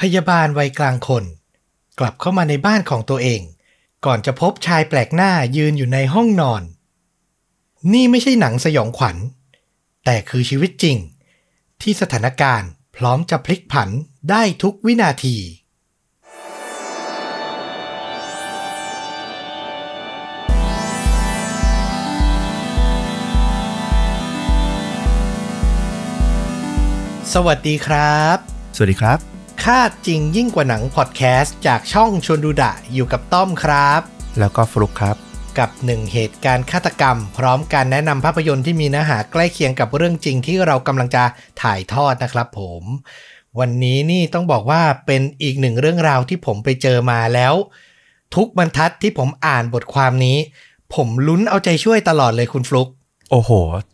พยาบาลวัยกลางคน กลับเข้ามาในบ้านของตัวเอง ก่อนจะพบชายแปลกหน้ายืนอยู่ในห้องนอน นี่ไม่ใช่หนังสยองขวัญ แต่คือชีวิตจริง ที่สถานการณ์พร้อมจะพลิกผันได้ทุกวินาทีสวัสดีครับ สวัสดีครับ คาดจริงยิ่งกว่าหนังพอดแคสต์จากช่องชวนดูดะอยู่กับต้อมครับ แล้วก็ฟลุกครับ กับหนึ่งเหตุการณ์ฆาตกรรม พร้อมการแนะนำภาพยนตร์ที่มีเนื้อหาใกล้เคียงกับเรื่องจริงที่เรากำลังจะถ่ายทอดนะครับผม วันนี้นี่ต้องบอกว่าเป็นอีกหนึ่งเรื่องราวที่ผมไปเจอมาแล้ว ทุกบรรทัดที่ผมอ่านบทความนี้ ผมลุ้นเอาใจช่วยตลอดเลยคุณฟลุกโอ้โห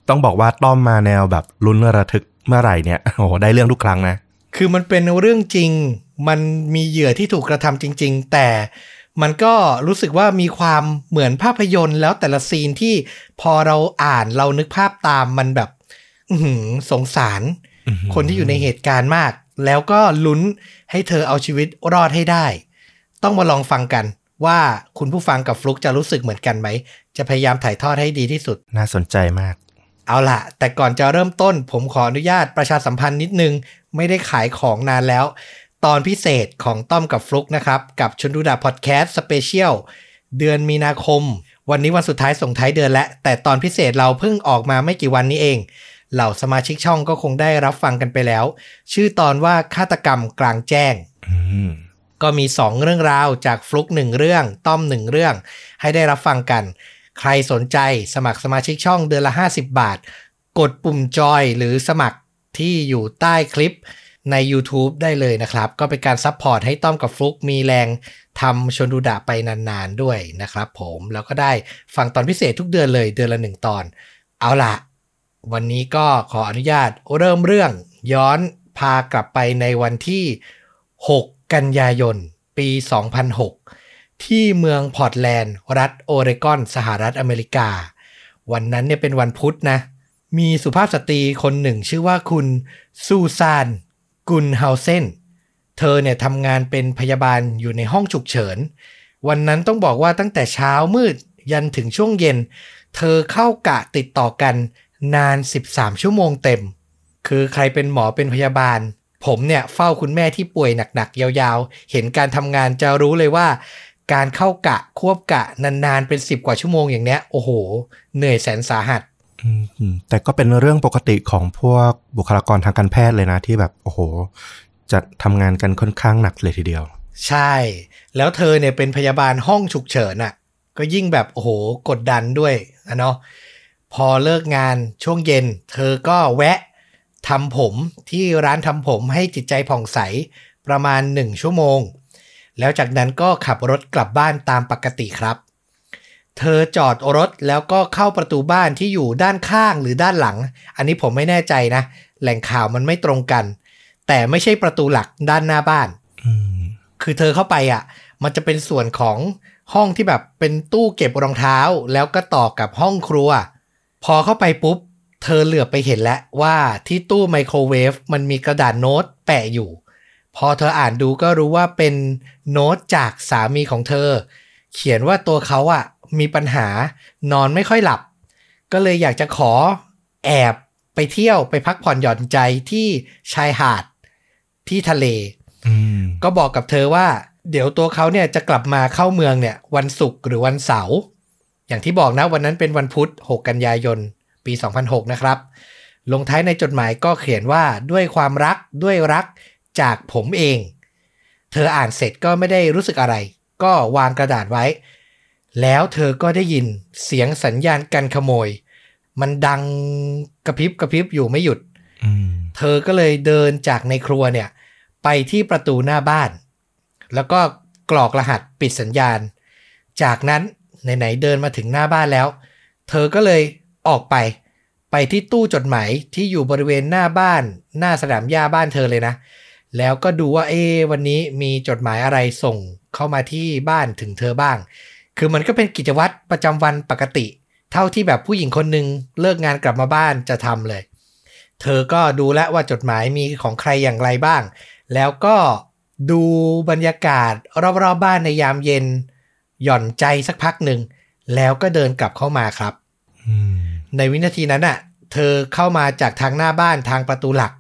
ต้องบอกว่าต้อมมาแนวแบบลุ้นระทึกเมื่อไหร่เนี่ย โอ้โห ได้เรื่องทุกครั้งนะ คือมันเป็นเรื่องจริง มันมีเหยื่อที่ถูกกระทำจริง ๆ แต่มันก็รู้สึกว่ามีความเหมือนภาพยนตร์ แล้วแต่ละซีนที่พอเราอ่านเรานึกภาพตามมันแบบอื้อหือสงสารอื้อหือคนที่อยู่ในเหตุการณ์มาก แล้วก็ลุ้นให้เธอเอาชีวิตรอดให้ได้ ต้องมาลองฟังกันว่าคุณผู้ฟังกับฟลุกจะรู้สึกเหมือนกันไหม จะพยายามถ่ายทอดให้ดีที่สุด น่าสนใจมาก เอาล่ะแต่ก่อนจะเริ่มต้น ผมขออนุญาตประชาสัมพันธ์นิดนึง ไม่ได้ขายของนานแล้ว ตอนพิเศษของต้อมกับฟลุกนะครับ กับชนดูดะ podcast special เดือนมีนาคม วันนี้วันสุดท้ายส่งท้ายเดือนแล้วแต่ตอนพิเศษเราเพิ่งออกมาไม่กี่วันนี้เอง เหล่าสมาชิกช่องก็คงได้รับฟังกันไปแล้ว ชื่อตอนว่าฆาตกรรมกลางแจ้งอืมก็มี 2 เรื่องราวจากฟลุกหนึ่งเรื่อง ต้อมหนึ่งเรื่อง ให้ได้รับฟังกัน ใครสนใจสมัครสมาชิกช่องเดือนละ 50 บาท กดปุ่มจอยหรือสมัครที่อยู่ใต้คลิปใน YouTube ได้เลยนะครับ ก็เป็นการ support ให้ต้อมกับฟลุกมีแรงทำชนดูดะไปนานๆด้วยนะครับผมแล้วก็ได้ฟังตอนพิเศษทุกเดือนเลยเดือนละหนึ่งตอน เอาล่ะวันนี้ก็ขออนุญาตเริ่มเรื่องย้อนพากลับไปในวันที่ 6 กันยายน ปี 2006 ที่เมืองพอร์ตแลนด์ รัฐโอเรกอน สหรัฐอเมริกา วันนั้นเนี่ยเป็นวันพุธนะ มีสุภาพสตรีคนหนึ่งชื่อว่าคุณซูซานกุนเฮาเซนเธอเนี่ยทำงานเป็นพยาบาลอยู่ในห้องฉุกเฉิน วันนั้นต้องบอกว่าตั้งแต่เช้ามืดยันถึงช่วงเย็น เธอเข้ากะติดต่อกันนาน 13 ชั่วโมงเต็ม คือใครเป็นหมอเป็นพยาบาล ผมเนี่ยเฝ้าคุณแม่ที่ป่วยหนักๆ ยาวๆ เห็นการทำงานจะรู้เลยว่า การเข้ากะควบกะนานๆเป็น10กว่าชั่วโมงอย่างเนี้ยโอ้โห เหนื่อยแสนสาหัสอืมอืมแต่ก็เป็นเรื่องปกติของพวกบุคลากรทางการแพทย์เลยนะที่แบบโอ้โห จะทำงานกันค่อนข้างหนักเลยทีเดียว ใช่ แล้วเธอเนี่ยเป็นพยาบาลห้องฉุกเฉินอะ ก็ยิ่งแบบโอ้โหกดดันด้วยอะเนาะพอเลิกงานช่วงเย็น เธอก็แวะทำผมที่ร้านทำผมให้จิตใจผ่องใสประมาณหนึ่งชั่วโมง แล้วจากนั้นก็ขับรถกลับบ้านตามปกติครับ เธอจอดรถแล้วก็เข้าประตูบ้านที่อยู่ด้านข้างหรือด้านหลัง อันนี้ผมไม่แน่ใจนะ แหล่งข่าวมันไม่ตรงกัน แต่ไม่ใช่ประตูหลักด้านหน้าบ้านอืมคือเธอเข้าไปอะ มันจะเป็นส่วนของห้องที่แบบเป็นตู้เก็บรองเท้า แล้วก็ต่อกับห้องครัว พอเข้าไปปุ๊บ เธอเหลือบไปเห็นแล้วว่าที่ตู้ไมโครเวฟมันมีกระดาษโน้ตแปะอยู่ พอเธออ่านดูก็รู้ว่าเป็นโน้ตจากสามีของเธอ เขียนว่าตัวเขาอะมีปัญหานอนไม่ค่อยหลับ ก็เลยอยากจะขอแอบไปเที่ยวไปพักผ่อนหย่อนใจที่ชายหาดที่ทะเลอืมก็บอกกับเธอว่า เดี๋ยวตัวเขาเนี่ยจะกลับมาเข้าเมืองเนี่ย วันศุกร์หรือวันเสาร์อย่างที่บอกนะวันนั้นเป็นวันพุธ 6 กันยายน ปี 2006 นะครับ ลงท้ายในจดหมายก็เขียนว่าด้วยความรักด้วยรัก จากผมเอง เธออ่านเสร็จก็ไม่ได้รู้สึกอะไร ก็วางกระดาษไว้ แล้วเธอก็ได้ยินเสียงสัญญาณการขโมย มันดังกระพริบกระพริบอยู่ไม่หยุดอืมเธอก็เลยเดินจากในครัวเนี่ย ไปที่ประตูหน้าบ้าน แล้วก็กรอกรหัสปิดสัญญาณ จากนั้นไหนๆเดินมาถึงหน้าบ้านแล้ว เธอก็เลยออกไป ไปที่ตู้จดหมายที่อยู่บริเวณหน้าบ้าน หน้าสนามหญ้าบ้านเธอเลยนะ แล้วก็ดูว่าเอ๊ะวันนี้มีจดหมายอะไรส่งเข้ามาที่บ้านถึงเธอบ้าง คือมันก็เป็นกิจวัตรประจำวันปกติ เท่าที่แบบผู้หญิงคนหนึ่งเลิกงานกลับมาบ้านจะทำเลย เธอก็ดูแล้วว่าจดหมายมีของใครอย่างไรบ้าง แล้วก็ดูบรรยากาศรอบๆบบ้านในยามเย็น หย่อนใจสักพักหนึ่ง แล้วก็เดินกลับเข้ามาครับอืมในวินาทีนั้นน่ะ เธอเข้ามาจากทางหน้าบ้านทางประตูหลัก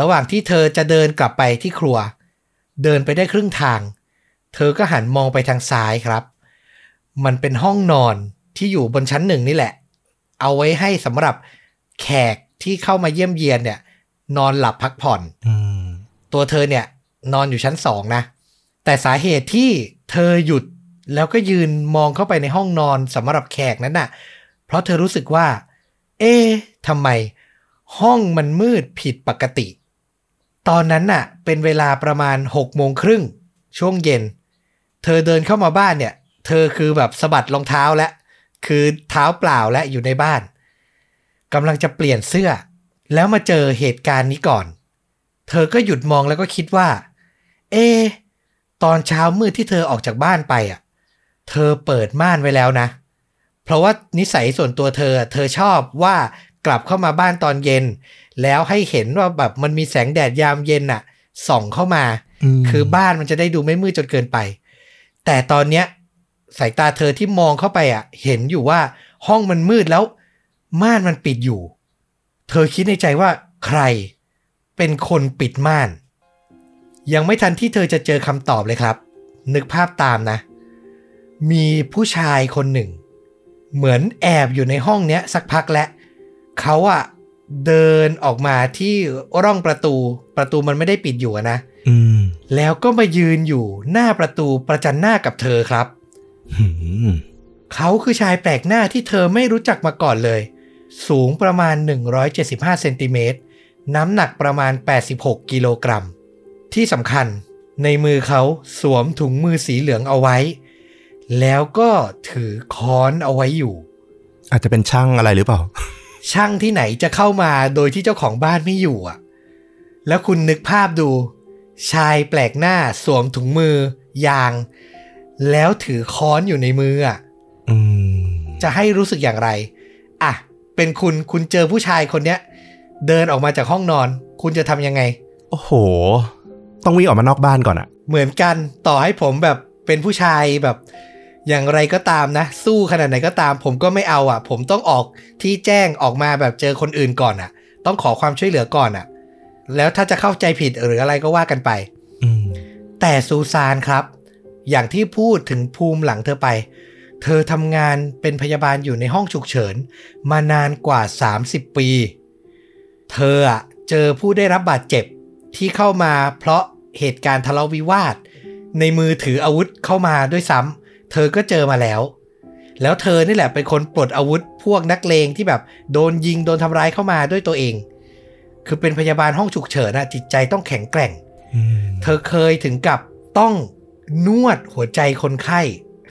ระหว่างที่เธอจะเดินกลับไปที่ครัว เดินไปได้ครึ่งทาง เธอก็หันมองไปทางซ้ายครับ มันเป็นห้องนอนที่อยู่บนชั้นหนึ่งนี่แหละ เอาไว้ให้สำหรับแขกที่เข้ามาเยี่ยมเยียนเนี่ย นอนหลับพักผ่อนอืมตัวเธอเนี่ย นอนอยู่ชั้นสองนะ แต่สาเหตุที่เธอหยุดแล้วก็ยืนมองเข้าไปในห้องนอนสำหรับแขกนั้นน่ะ เพราะเธอรู้สึกว่า เอ๊ะทำไม ห้องมันมืดผิดปกติ ตอนนั้นน่ะ เป็นเวลาประมาณหกโมงครึ่งช่วงเย็น เธอเดินเข้ามาบ้านเนี่ย เธอคือแบบสะบัดรองเท้าและ คือเท้าเปล่าและอยู่ในบ้านกำลังจะเปลี่ยนเสื้อ แล้วมาเจอเหตุการณ์นี้ก่อน เธอก็หยุดมองแล้วก็คิดว่า เอ ตอนเช้ามืดที่เธอออกจากบ้านไปอะ เธอเปิดม่านไว้แล้วนะ เพราะว่านิสัยส่วนตัวเธอ เธอชอบว่ากลับเข้ามาบ้านตอนเย็น แล้วให้เห็นว่าแบบมันมีแสงแดดยามเย็นน่ะส่องเข้ามามคือบ้านมันจะได้ดูไม่มืดจนเกินไป แต่ตอนเนี้ยสายตาเธอที่มองเข้าไปอะเห็นอยู่ว่าห้องมันมืดแล้วม่านมันปิดอยู่ เธอคิดในใจว่าใครเป็นคนปิดม่าน ยังไม่ทันที่เธอจะเจอคำตอบเลยครับ นึกภาพตามนะ มีผู้ชายคนหนึ่ง เหมือนแอบอยู่ในห้องเนี้ยสักพักแล้วเขาอะ เดินออกมาที่ร่องประตู ประตูมันไม่ได้ปิดอยู่อะนะอืมแล้วก็มายืนอยู่หน้าประตูประจันหน้ากับเธอครับหืมเขาคือชายแปลกหน้าที่เธอไม่รู้จักมาก่อนเลย สูงประมาณ 175เซนติเมตรน้ำหนักประมาณ 86 กิโลกรัม ที่สำคัญในมือเขาสวมถุงมือสีเหลืองเอาไว้ แล้วก็ถือค้อนเอาไว้อยู่ อาจจะเป็นช่างอะไรหรือเปล่า ช่างที่ไหนจะเข้ามาโดยที่เจ้าของบ้านไม่อยู่อะ แล้วคุณนึกภาพดู ชายแปลกหน้าสวมถุงมือ ยาง แล้วถือค้อนอยู่ในมืออะอืมจะให้รู้สึกอย่างไร อะ เป็นคุณคุณเจอผู้ชายคนเนี้ย เดินออกมาจากห้องนอน คุณจะทำยังไง โอ้โห ต้องวิ่งออกมานอกบ้านก่อนอะเหมือนกันต่อให้ผมแบบเป็นผู้ชายแบบ อย่างไรก็ตามนะ สู้ขนาดไหนก็ตาม ผมก็ไม่เอาอะ ผมต้องออกที่แจ้งออกมาแบบเจอคนอื่นก่อนอะ ต้องขอความช่วยเหลือก่อนอะ แล้วถ้าจะเข้าใจผิดหรืออะไรก็ว่ากันไปอืมแต่ซูซานครับ อย่างที่พูดถึงภูมิหลังเธอไป เธอทำงานเป็นพยาบาลอยู่ในห้องฉุกเฉิน มานานกว่า 30 ปี เธออะเจอผู้ได้รับบาดเจ็บที่เข้ามาเพราะเหตุการณ์ทะเลาะวิวาท ในมือถืออาวุธเข้ามาด้วยซ้ำ เธอก็เจอมาแล้ว แล้วเธอนี่แหละเป็นคนปลดอาวุธพวกนักเลงที่แบบโดนยิงโดนทำร้ายเข้ามาด้วยตัวเอง คือเป็นพยาบาลห้องฉุกเฉินอะจิตใจต้องแข็งแกร่ง เธอเคยถึงกับต้องนวดหัวใจคนไข้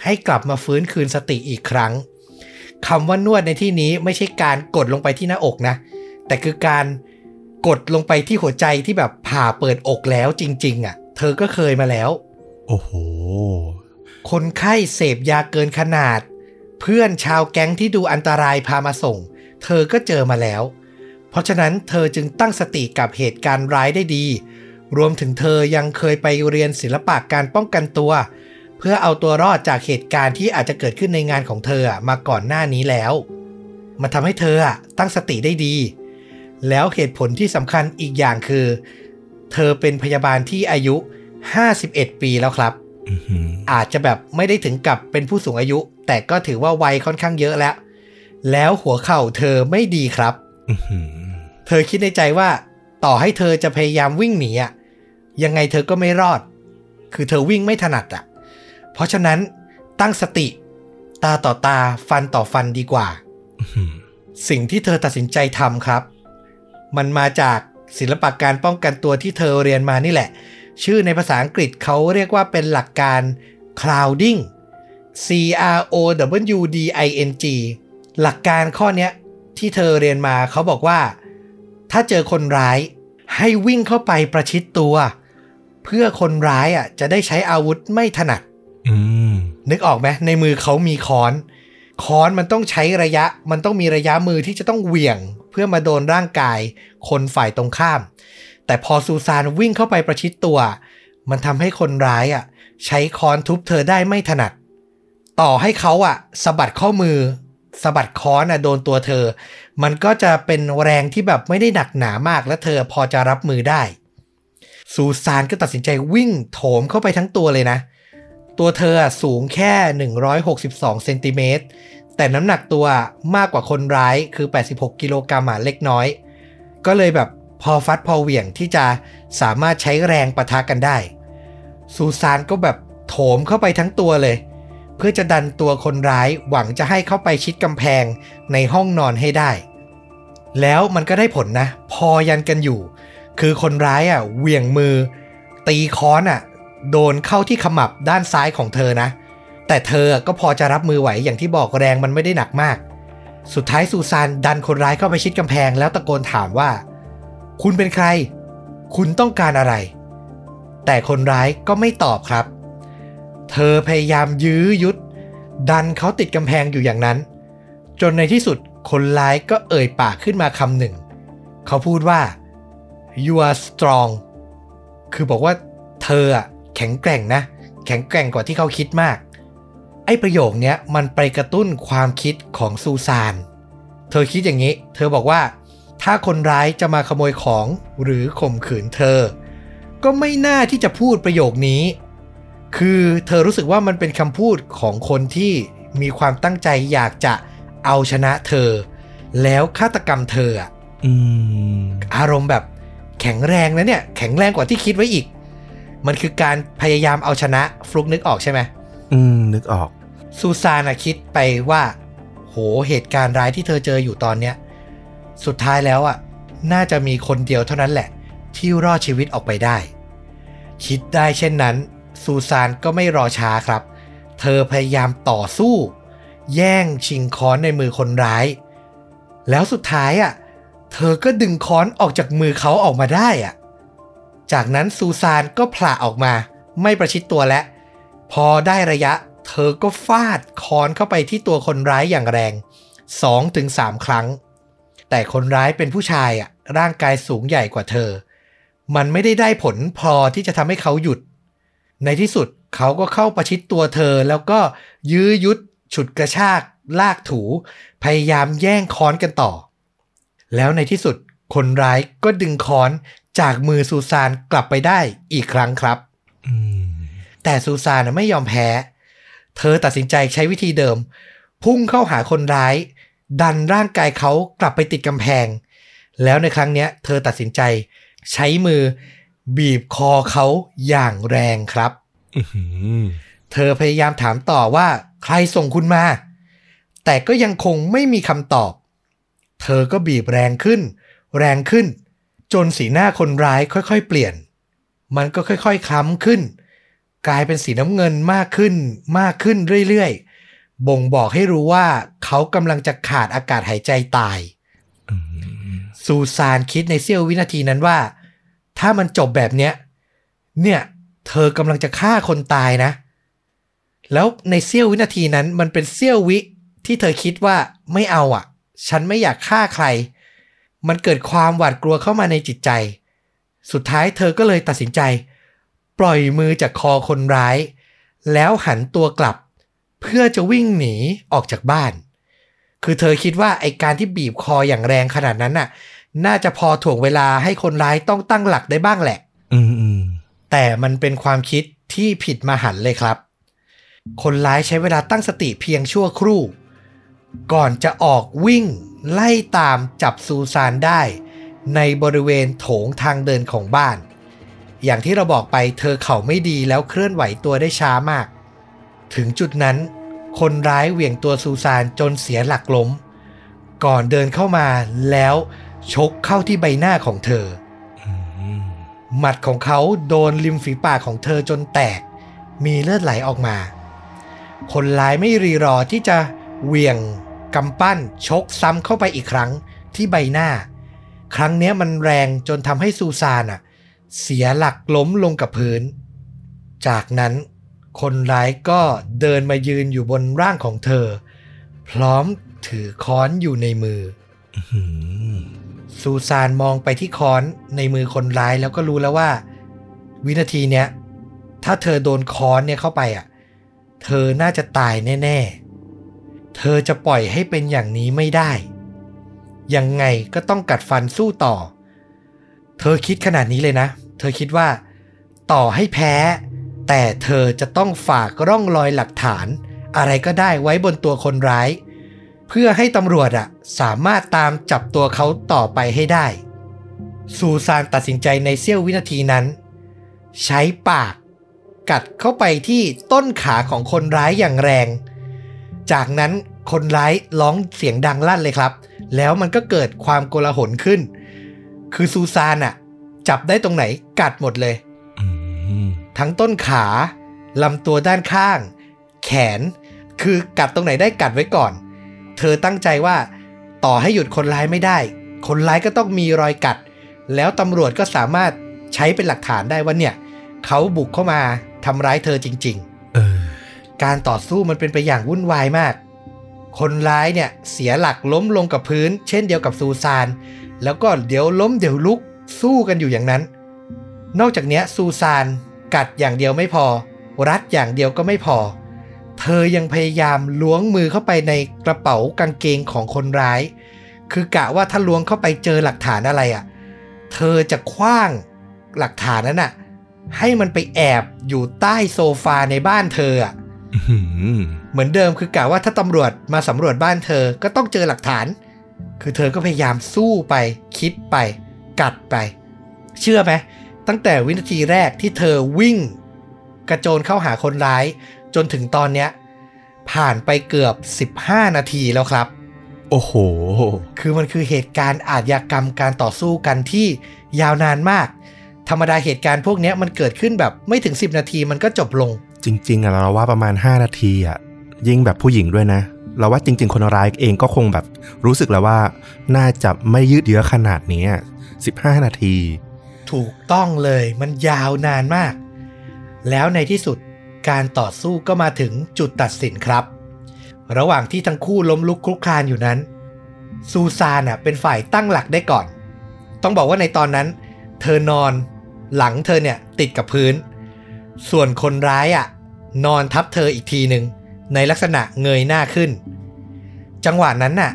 ให้กลับมาฟื้นคืนสติอีกครั้งคำว่านวดในที่นี้ไม่ใช่การกดลงไปที่หน้าอกนะ แต่คือการกดลงไปที่หัวใจที่แบบผ่าเปิดอกแล้วจริง ๆอะ เธอก็เคยมาแล้ว โอ้โห คนไข้เสพยาเกินขนาด เพื่อนชาวแก๊งที่ดูอันตรายพามาส่ง เธอก็เจอมาแล้ว เพราะฉะนั้นเธอจึงตั้งสติกับเหตุการณ์ร้ายได้ดี รวมถึงเธอยังเคยไปเรียนศิลปะการป้องกันตัว เพื่อเอาตัวรอดจากเหตุการณ์ที่อาจจะเกิดขึ้นในงานของเธอมาก่อนหน้านี้แล้ว มันทำให้เธอตั้งสติได้ดี แล้วเหตุผลที่สำคัญอีกอย่างคือ เธอเป็นพยาบาลที่อายุ 51 ปีแล้วครับ อือหืออาจจะแบบไม่ได้ถึงกับเป็นผู้สูงอายุ แต่ก็ถือว่าวัยค่อนข้างเยอะแล้ว แล้วหัวเข่าเธอไม่ดีครับอือหือเธอคิดในใจว่า ต่อให้เธอจะพยายามวิ่งหนีอะยังไงเธอก็ไม่รอด คือเธอวิ่งไม่ถนัดอะเพราะฉะนั้นตั้งสติ ตาต่อตาฟันต่อฟันดีกว่าอื้อหือสิ่งที่เธอตัดสินใจทำครับ มันมาจากศิลปะการป้องกันตัวที่เธอเรียนมานี่แหละ ชื่อในภาษาอังกฤษเขาเรียกว่าเป็นหลักการ crowding C R O W D I N G หลักการข้อเนี้ยที่เธอเรียนมาเขาบอกว่า ถ้าเจอคนร้ายให้วิ่งเข้าไปประชิดตัว เพื่อคนร้ายอะจะได้ใช้อาวุธไม่ถนัดอืมนึกออกไหมในมือเขามีค้อน ค้อนมันต้องใช้ระยะ มันต้องมีระยะมือที่จะต้องเหวี่ยง เพื่อมาโดนร่างกาย คนฝ่ายตรงข้าม แต่พอซูซานวิ่งเข้าไปประชิดตัว มันทำให้คนร้ายอะใช้ค้อนทุบเธอได้ไม่ถนัด ต่อให้เขาอะสะบัดข้อมือสะบัดค้อนอะโดนตัวเธอ มันก็จะเป็นแรงที่แบบไม่ได้หนักหนามากและเธอพอจะรับมือได้ ซูซานก็ตัดสินใจวิ่งโถมเข้าไปทั้งตัวเลยนะ ตัวเธอสูงแค่ 162เซนติเมตรแต่น้ำหนักตัวมากกว่าคนร้ายคือ 86 กิโลกรัมอะเล็กน้อย ก็เลยแบบ พอฟัดพอเหวี่ยงที่จะสามารถใช้แรงประทะกันได้ ซูซานก็แบบโถมเข้าไปทั้งตัวเลย เพื่อจะดันตัวคนร้ายหวังจะให้เข้าไปชิดกำแพงในห้องนอนให้ได้ แล้วมันก็ได้ผลนะ พอยันกันอยู่ คือคนร้ายอะเหวี่ยงมือ ตีค้อนอะ โดนเข้าที่ขมับด้านซ้ายของเธอนะ แต่เธอก็พอจะรับมือไหวอย่างที่บอกแรงมันไม่ได้หนักมาก สุดท้ายซูซานดันคนร้ายเข้าไปชิดกำแพงแล้วตะโกนถามว่า คุณเป็นใคร คุณต้องการอะไร แต่คนร้ายก็ไม่ตอบครับ เธอพยายามยื้อยุด ดันเขาติดกำแพงอยู่อย่างนั้น จนในที่สุดคนร้ายก็เอ่ยปากขึ้นมาคำหนึ่ง เขาพูดว่า you are strong คือบอกว่าเธออะแข็งแกร่งนะ แข็งแกร่งกว่าที่เขาคิดมาก ไอ้ประโยคนี้มันไปกระตุ้นความคิดของซูซาน เธอคิดอย่างนี้ เธอบอกว่า ถ้าคนร้ายจะมาขโมยของหรือข่มขืนเธอ ก็ไม่น่าที่จะพูดประโยคนี้ คือเธอรู้สึกว่ามันเป็นคำพูดของคนที่มีความตั้งใจอยากจะเอาชนะเธอ แล้วฆาตกรรมเธออะอืมอารมณ์แบบแข็งแรงนะเนี่ย แข็งแรงกว่าที่คิดไว้อีก มันคือการพยายามเอาชนะฟลุกนึกออกใช่ไหมอืม นึกออก ซูซานอะคิดไปว่า โหเหตุการณ์ร้ายที่เธอเจออยู่ตอนเนี้ย สุดท้ายแล้วอะน่าจะมีคนเดียวเท่านั้นแหละ ที่รอดชีวิตออกไปได้ คิดได้เช่นนั้น ซูซานก็ไม่รอช้าครับ เธอพยายามต่อสู้ แย่งชิงค้อนในมือคนร้าย แล้วสุดท้ายอะเธอก็ดึงค้อนออกจากมือเขาออกมาได้อะจากนั้นซูซานก็ผละออกมา ไม่ประชิดตัวแล้วพอได้ระยะ เธอก็ฟาดค้อนเข้าไปที่ตัวคนร้ายอย่างแรง 2-3 ครั้ง แต่คนร้ายเป็นผู้ชายอะร่างกายสูงใหญ่กว่าเธอ มันไม่ได้ได้ผลพอที่จะทำให้เขาหยุด ในที่สุดเขาก็เข้าประชิดตัวเธอ แล้วก็ยื้อยุดฉุดกระชาก ลากถู พยายามแย่งค้อนกันต่อ แล้วในที่สุดคนร้ายก็ดึงค้อนจากมือซูซานกลับไปได้อีกครั้งครับอืมแต่ซูซานนะไม่ยอมแพ้ เธอตัดสินใจใช้วิธีเดิม พุ่งเข้าหาคนร้าย ดันร่างกายเขากลับไปติดกำแพง แล้วในครั้งเนี้ยเธอตัดสินใจ ใช้มือบีบคอเขาอย่างแรงครับอื้อหือเธอพยายามถามต่อว่าใครส่งคุณมา แต่ก็ยังคงไม่มีคำตอบ เธอก็บีบแรงขึ้น แรงขึ้น จนสีหน้าคนร้ายค่อยๆ เปลี่ยน มันก็ค่อยๆ คล้ำขึ้น กลายเป็นสีน้ำเงินมากขึ้น มากขึ้นเรื่อยๆ บ่งบอกให้รู้ว่าเขากำลังจะขาดอากาศหายใจตายอืมซูซานคิดในเสี้ยววินาทีนั้นว่า ถ้ามันจบแบบเนี้ย เนี่ย เธอกำลังจะฆ่าคนตายนะ แล้วในเสี้ยววินาทีนั้น มันเป็นเสี้ยววิที่เธอคิดว่าไม่เอาอะ ฉันไม่อยากฆ่าใคร มันเกิดความหวาดกลัวเข้ามาในจิตใจ สุดท้ายเธอก็เลยตัดสินใจ ปล่อยมือจากคอคนร้าย แล้วหันตัวกลับ เพื่อจะวิ่งหนีออกจากบ้าน คือเธอคิดว่าไอการที่บีบคออย่างแรงขนาดนั้นน่ะ น่าจะพอถ่วงเวลาให้คนร้ายต้องตั้งหลักได้บ้างแหละอืมอืมแต่มันเป็นความคิดที่ผิดมาหันเลยครับ คนร้ายใช้เวลาตั้งสติเพียงชั่วครู่ ก่อนจะออกวิ่งไล่ตามจับซูซานได้ ในบริเวณโถงทางเดินของบ้าน อย่างที่เราบอกไปเธอเข่าไม่ดีแล้วเคลื่อนไหวตัวได้ช้ามาก ถึงจุดนั้น คนร้ายเหวี่ยงตัวซูซานจนเสียหลักล้ม ก่อนเดินเข้ามาแล้วชกเข้าที่ใบหน้าของเธออืมหมัดของเขาโดนริมฝีปากของเธอจนแตก มีเลือดไหลออกมา คนร้ายไม่รีรอที่จะเหวี่ยงกำปั้นชกซ้ำเข้าไปอีกครั้งที่ใบหน้า ครั้งเนี้ยมันแรงจนทำให้ซูซานอะเสียหลักล้มลงกับพื้น จากนั้น คนร้ายก็เดินมายืนอยู่บนร่างของเธอ พร้อมถือค้อนอยู่ในมือซูซานมองไปที่ค้อนในมือคนร้ายแล้วก็รู้แล้วว่า วินาทีเนี้ยถ้าเธอโดนค้อนเนี่ยเข้าไปอะ เธอน่าจะตายแน่ ๆ เธอจะปล่อยให้เป็นอย่างนี้ไม่ได้ ยังไงก็ต้องกัดฟันสู้ต่อ เธอคิดขนาดนี้เลยนะ เธอคิดว่า ต่อให้แพ้ แต่เธอจะต้องฝากร่องรอยหลักฐาน อะไรก็ได้ไว้บนตัวคนร้าย เพื่อให้ตำรวจอะสามารถตามจับตัวเขาต่อไปให้ได้ ซูซานตัดสินใจในเสี้ยววินาทีนั้น ใช้ปากกัดเข้าไปที่ต้นขาของคนร้ายอย่างแรง จากนั้นคนร้ายร้องเสียงดังลั่นเลยครับ แล้วมันก็เกิดความโกลาหลขึ้น คือซูซานอะจับได้ตรงไหนกัดหมดเลย ทั้งต้นขาลำตัวด้านข้าง แขน คือกัดตรงไหนได้กัดไว้ก่อน เธอตั้งใจว่าต่อให้หยุดคนร้ายไม่ได้ คนร้ายก็ต้องมีรอยกัด แล้วตำรวจก็สามารถใช้เป็นหลักฐานได้ว่าเนี่ยเขาบุกเข้ามาทำร้ายเธอจริงเออๆการต่อสู้มันเป็นไปอย่างวุ่นวายมาก คนร้ายเนี่ยเสียหลักล้มลงกับพื้น เช่นเดียวกับซูซาน แล้วก็เดี๋ยวล้มเดี๋ยวลุกสู้กันอยู่อย่างนั้น นอกจากเนี้ยซูซาน กัดอย่างเดียวไม่พอ รัดอย่างเดียวก็ไม่พอ เธอยังพยายามล้วงมือเข้าไปในกระเป๋ากางเกงของคนร้าย คือกะว่าถ้าล้วงเข้าไปเจอหลักฐานอะไรอะ่ะ เธอจะคว้างหลักฐานนั้นอะ ให้มันไปแอบอยู่ใต้โซฟาในบ้านเธออะอื้อหือเหมือนเดิมคือกะว่าถ้าตำรวจมาสำรวจบ้านเธอก็ต้องเจอหลักฐาน คือเธอก็พยายามสู้ไป คิดไป กัดไป เชื่อไหม ตั้งแต่วินาทีแรกที่เธอวิ่ง กระโจนเข้าหาคนร้าย จนถึงตอนเนี้ย ผ่านไปเกือบ 15 นาทีแล้วครับ โอ้โห คือมันคือเหตุการณ์อาชญากรรมการต่อสู้กันที่ยาวนานมาก ธรรมดาเหตุการณ์พวกเนี้ยมันเกิดขึ้นแบบไม่ถึง 10 นาทีมันก็จบลง จริง ๆอะเราว่าประมาณ 5 นาทีอะยิ่งแบบผู้หญิงด้วยนะเราว่าจริง ๆ คนร้ายเองก็คงแบบรู้สึกแล้วว่า น่าจะไม่ยืดเยื้อขนาดนี้อะ15 นาที ถูกต้องเลยมันยาวนานมาก แล้วในที่สุดการต่อสู้ก็มาถึงจุดตัดสินครับ ระหว่างที่ทั้งคู่ล้มลุกคลุกคลานอยู่นั้น ซูซานน่ะเป็นฝ่ายตั้งหลักได้ก่อน ต้องบอกว่าในตอนนั้น เธอนอนหลังเธอเนี่ยติดกับพื้น ส่วนคนร้ายอะนอนทับเธออีกทีหนึ่งในลักษณะเงยหน้าขึ้น จังหวะนั้นน่ะ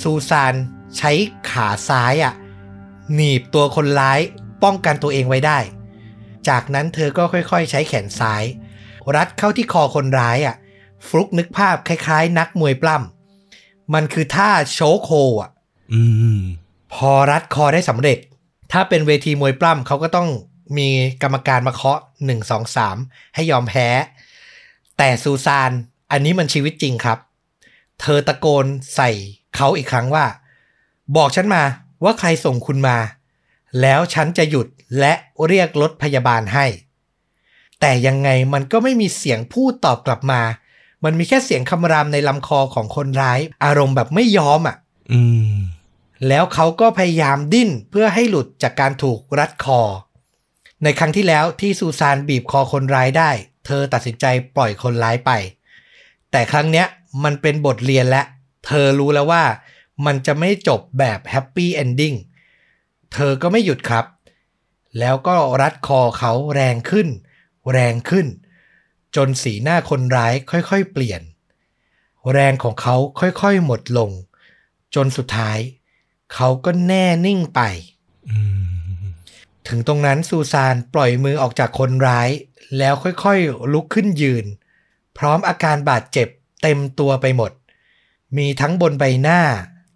ซูซานใช้ขาซ้ายอะหนีบตัวคนร้าย ป้องกันตัวเองไว้ได้ จากนั้นเธอก็ค่อยๆ ใช้แขนซ้าย รัดเข้าที่คอคนร้ายอะ ฟลุกนึกภาพคล้ายๆ นักมวยปล้ำมันคือท่าโชคโคอะอืมพอรัดคอได้สำเร็จ ถ้าเป็นเวทีมวยปล้ำเขาก็ต้องมีกรรมการมาเคาะ1 2 3ให้ยอมแพ้ แต่ซูซานอันนี้มันชีวิตจริงครับ เธอตะโกนใส่เขาอีกครั้งว่า บอกฉันมาว่าใครส่งคุณมา แล้วฉันจะหยุดและเรียกรถพยาบาลให้ แต่ยังไงมันก็ไม่มีเสียงพูดตอบกลับมา มันมีแค่เสียงคำรามในลำคอของคนร้าย อารมณ์แบบไม่ยอมอะอืมแล้วเขาก็พยายามดิ้นเพื่อให้หลุดจากการถูกรัดคอ ในครั้งที่แล้วที่ซูซานบีบคอคนร้ายได้ เธอตัดสินใจปล่อยคนร้ายไป แต่ครั้งเนี้ยมันเป็นบทเรียนและ เธอรู้แล้วว่า มันจะไม่จบแบบ happy ending เธอก็ไม่หยุดครับ แล้วก็รัดคอเขาแรงขึ้น แรงขึ้น จนสีหน้าคนร้ายค่อยๆ เปลี่ยน แรงของเขาค่อยๆ หมดลง จนสุดท้าย เขาก็แน่นิ่งไปอืมถึงตรงนั้นซูซานปล่อยมือออกจากคนร้าย แล้วค่อยๆ ลุกขึ้นยืน พร้อมอาการบาดเจ็บเต็มตัวไปหมด มีทั้งบนใบหน้า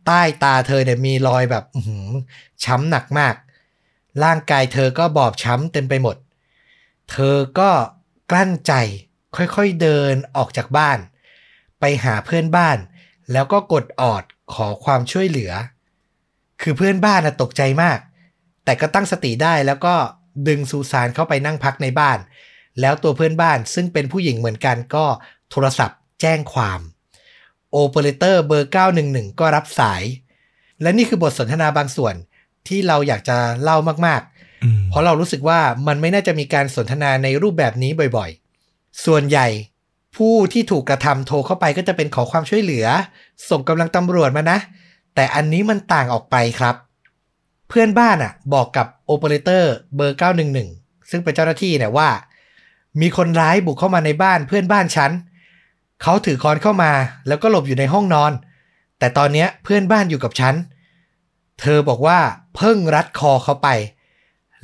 ใต้ตาเธอเนี่ยมีรอยแบบหือช้ำหนักมาก ร่างกายเธอก็บอบช้ำเต็มไปหมด เธอก็กลั้นใจค่อยๆเดินออกจากบ้าน ไปหาเพื่อนบ้าน แล้วก็กดออดขอความช่วยเหลือ คือเพื่อนบ้านนะตกใจมาก แต่ก็ตั้งสติได้แล้วก็ดึงซูซานเข้าไปนั่งพักในบ้าน แล้วตัวเพื่อนบ้านซึ่งเป็นผู้หญิงเหมือนกันก็โทรศัพท์แจ้งความ โอเปอเรเตอร์เบอร์ 911 ก็รับสาย และนี่คือบทสนทนาบางส่วนที่เราอยากจะเล่ามากอืมๆเพราะเรารู้สึกว่ามันไม่น่าจะมีการสนทนาในรูปแบบนี้บ่อยๆ ส่วนใหญ่ผู้ที่ถูกกระทำโทรเข้าไปก็จะเป็นขอความช่วยเหลือ ส่งกำลังตำรวจมานะ แต่อันนี้มันต่างออกไปครับ เพื่อนบ้านอะ บอกกับโอเปอเรเตอร์เบอร์ 911 ซึ่งเป็นเจ้าหน้าที่เนี่ยว่า มีคนร้ายบุกเข้ามาในบ้านเพื่อนบ้านฉัน เขาถือค้อนเข้ามา แล้วก็หลบอยู่ในห้องนอน แต่ตอนนี้เพื่อนบ้านอยู่กับฉัน เธอบอกว่าเพิ่งรัดคอเขาไป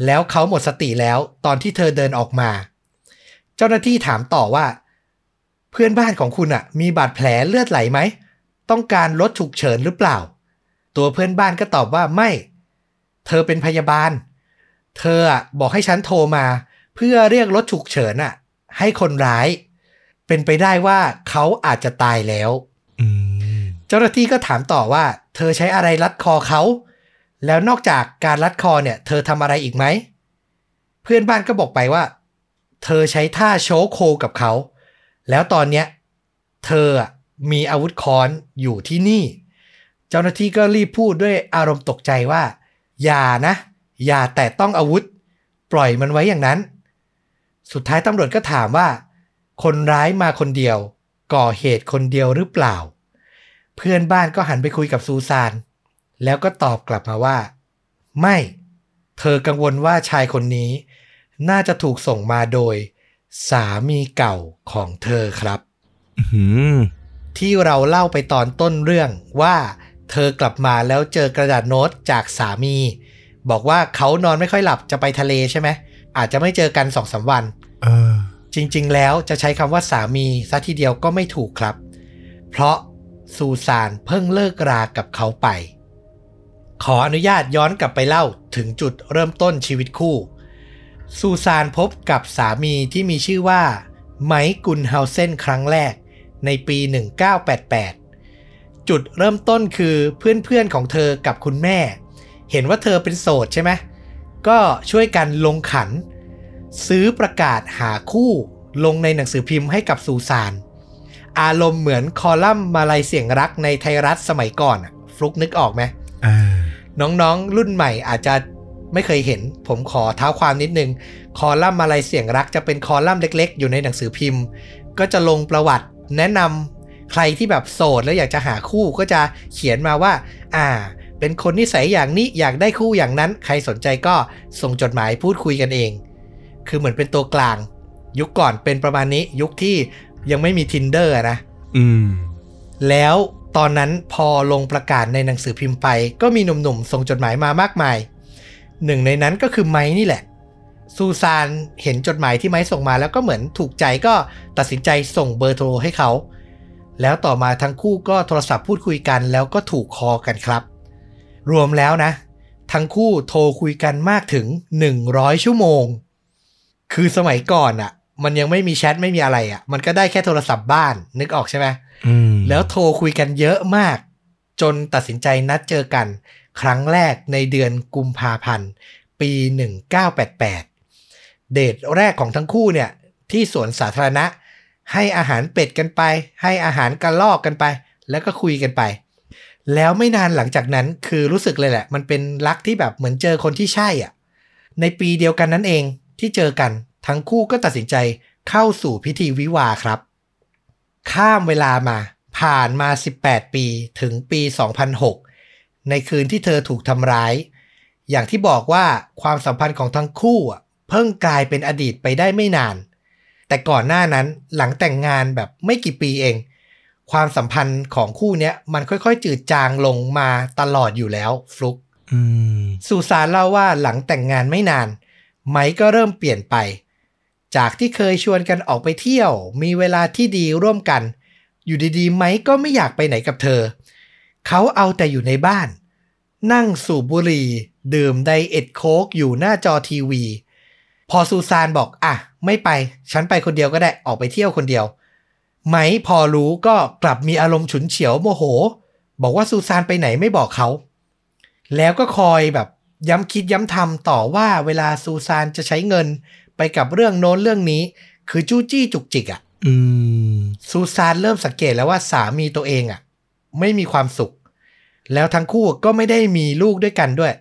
แล้วเขาหมดสติแล้วตอนที่เธอเดินออกมา เจ้าหน้าที่ถามต่อว่า เพื่อนบ้านของคุณอะมีบาดแผลเลือดไหลไหม ต้องการรถฉุกเฉินหรือเปล่า ตัวเพื่อนบ้านก็ตอบว่าไม่ เธอเป็นพยาบาล เธอบอกให้ฉันโทรมา เพื่อเรียกรถฉุกเฉินอะให้คนร้าย เป็นไปได้ว่าเขาอาจจะตายแล้วอืมเจ้าหน้าที่ก็ถามต่อว่า เธอใช้อะไรรัดคอเขา แล้วนอกจากการรัดคอเนี่ย เธอทำอะไรอีกไหม เพื่อนบ้านก็บอกไปว่า เธอใช้ท่าโชว์โคกับเขา แล้วตอนเนี้ย เธออะมีอาวุธค้อนอยู่ที่นี่ เจ้าหน้าที่ก็รีบพูดด้วยอารมณ์ตกใจว่า อย่านะ อย่าแต่ต้องอาวุธ ปล่อยมันไว้อย่างนั้น สุดท้ายตำรวจก็ถามว่า คนร้ายมาคนเดียว ก่อเหตุคนเดียวหรือเปล่า เพื่อนบ้านก็หันไปคุยกับซูซาน แล้วก็ตอบกลับมาว่า ไม่ เธอกังวลว่าชายคนนี้ น่าจะถูกส่งมาโดย สามีเก่าของเธอครับอื้อหือที่เราเล่าไปตอนต้นเรื่องว่า เธอกลับมาแล้วเจอกระดาษโน้ตจากสามี บอกว่าเขานอนไม่ค่อยหลับจะไปทะเลใช่ไหมอาจจะไม่เจอกันสองสามวันเออ จริงๆ แล้วจะใช้คำว่าสามีซะทีเดียวก็ไม่ถูกครับ เพราะซูซานเพิ่งเลิกรากับเขาไป ขออนุญาตย้อนกลับไปเล่าถึงจุดเริ่มต้นชีวิตคู่ ซูซานพบกับสามีที่มีชื่อว่า ไมค์กุนเฮาเซนครั้งแรกในปี 1988 จุดเริ่มต้นคือเพื่อนๆของเธอกับคุณแม่ เห็นว่าเธอเป็นโสดใช่ไหมก็ช่วยกันลงขัน ซื้อประกาศหาคู่ลงในหนังสือพิมพ์ให้กับซูซาน อารมณ์เหมือนคอลัมน์มาลัยเสียงรักในไทยรัฐสมัยก่อนอะฟลุกนึกออกไหมอ่าน้องๆรุ่นใหม่อาจจะไม่เคยเห็น ผมขอเท้าความนิดนึง คอลัมน์มาลัยเสียงรักจะเป็นคอลัมน์เล็ก ๆ อยู่ในหนังสือพิมพ์ ก็จะลงประวัติแนะนำใครที่แบบโสดแล้วอยากจะหาคู่ก็จะเขียนมาว่า อ่า เป็นคนนิสัยอย่างนี้อยากได้คู่อย่างนั้น ใครสนใจก็ส่งจดหมายพูดคุยกันเอง คือเหมือนเป็นตัวกลาง ยุคก่อนเป็นประมาณนี้ยุคที่ยังไม่มี tinder อะนะ อืม แล้วตอนนั้นพอลงประกาศในหนังสือพิมพ์ไป ก็มีหนุ่มๆ ส่งจดหมายมามากมาย หนึ่งในนั้นก็คือไม้นี่แหละ ซูซานเห็นจดหมายที่ไม้ส่งมาแล้วก็เหมือนถูกใจก็ตัดสินใจส่งเบอร์โทรให้เขา แล้วต่อมาทั้งคู่ก็โทรศัพท์พูดคุยกัน แล้วก็ถูกคอกันครับ รวมแล้วนะ ทั้งคู่โทรคุยกันมากถึง 100 ชั่วโมง คือสมัยก่อนอะ่ะ มันยังไม่มีแชทไม่มีอะไรอะ่ะ มันก็ได้แค่โทรศัพท์บ้านนึกออกใช่ไหมอืมแล้วโทรคุยกันเยอะมาก จนตัดสินใจนัดเจอกัน ครั้งแรกในเดือนกุมภาพันธ์ ปี 1988 เดทแรกของทั้งคู่เนี่ย ที่สวนสาธารณะ ให้อาหารเป็ดกันไป ให้อาหารกระลอกกันไป แล้วก็คุยกันไป แล้วไม่นานหลังจากนั้นคือรู้สึกเลยแหละ มันเป็นรักที่แบบเหมือนเจอคนที่ใช่อะในปีเดียวกันนั่นเอง ที่เจอกันทั้งคู่ก็ตัดสินใจเข้าสู่พิธีวิวาห์ครับ ข้ามเวลามาผ่านมา 18 ปีถึงปี 2006 ในคืนที่เธอถูกทำร้าย อย่างที่บอกว่าความสัมพันธ์ของทั้งคู่อะเพิ่งกลายเป็นอดีตไปได้ไม่นาน แต่ก่อนหน้านั้นหลังแต่งงานแบบไม่กี่ปีเอง ความสัมพันธ์ของคู่เนี้ยมันค่อยๆ จืดจางลงมาตลอดอยู่แล้วฟลุกอืมสุสานเล่าว่าหลังแต่งงานไม่นาน ไมค์ก็เริ่มเปลี่ยนไป จากที่เคยชวนกันออกไปเที่ยว มีเวลาที่ดีร่วมกัน อยู่ดีๆ ไมค์ก็ไม่อยากไปไหนกับเธอ เขาเอาแต่อยู่ในบ้าน นั่งสูบบุหรี่ ดื่มไดเอทโค้กอยู่หน้าจอทีวี พอซูซานบอกอะ ไม่ไป ฉันไปคนเดียวก็ได้ออกไปเที่ยวคนเดียว ไมค์พอรู้ก็กลับมีอารมณ์ฉุนเฉียวโมโห บอกว่าซูซานไปไหนไม่บอกเขาแล้วก็คอยแบบ ย้ำคิดย้ำทำต่อว่าเวลาซูซานจะใช้เงินไปกับเรื่องโน้นเรื่องนี้ คือจู้จี้จุกจิกอะ่ะอืมซูซานเริ่มสังเกตแล้วว่าสามีตัวเองอะ่ะ ไม่มีความสุข แล้วทั้งคู่ก็ไม่ได้มีลูกด้วยกันด้วย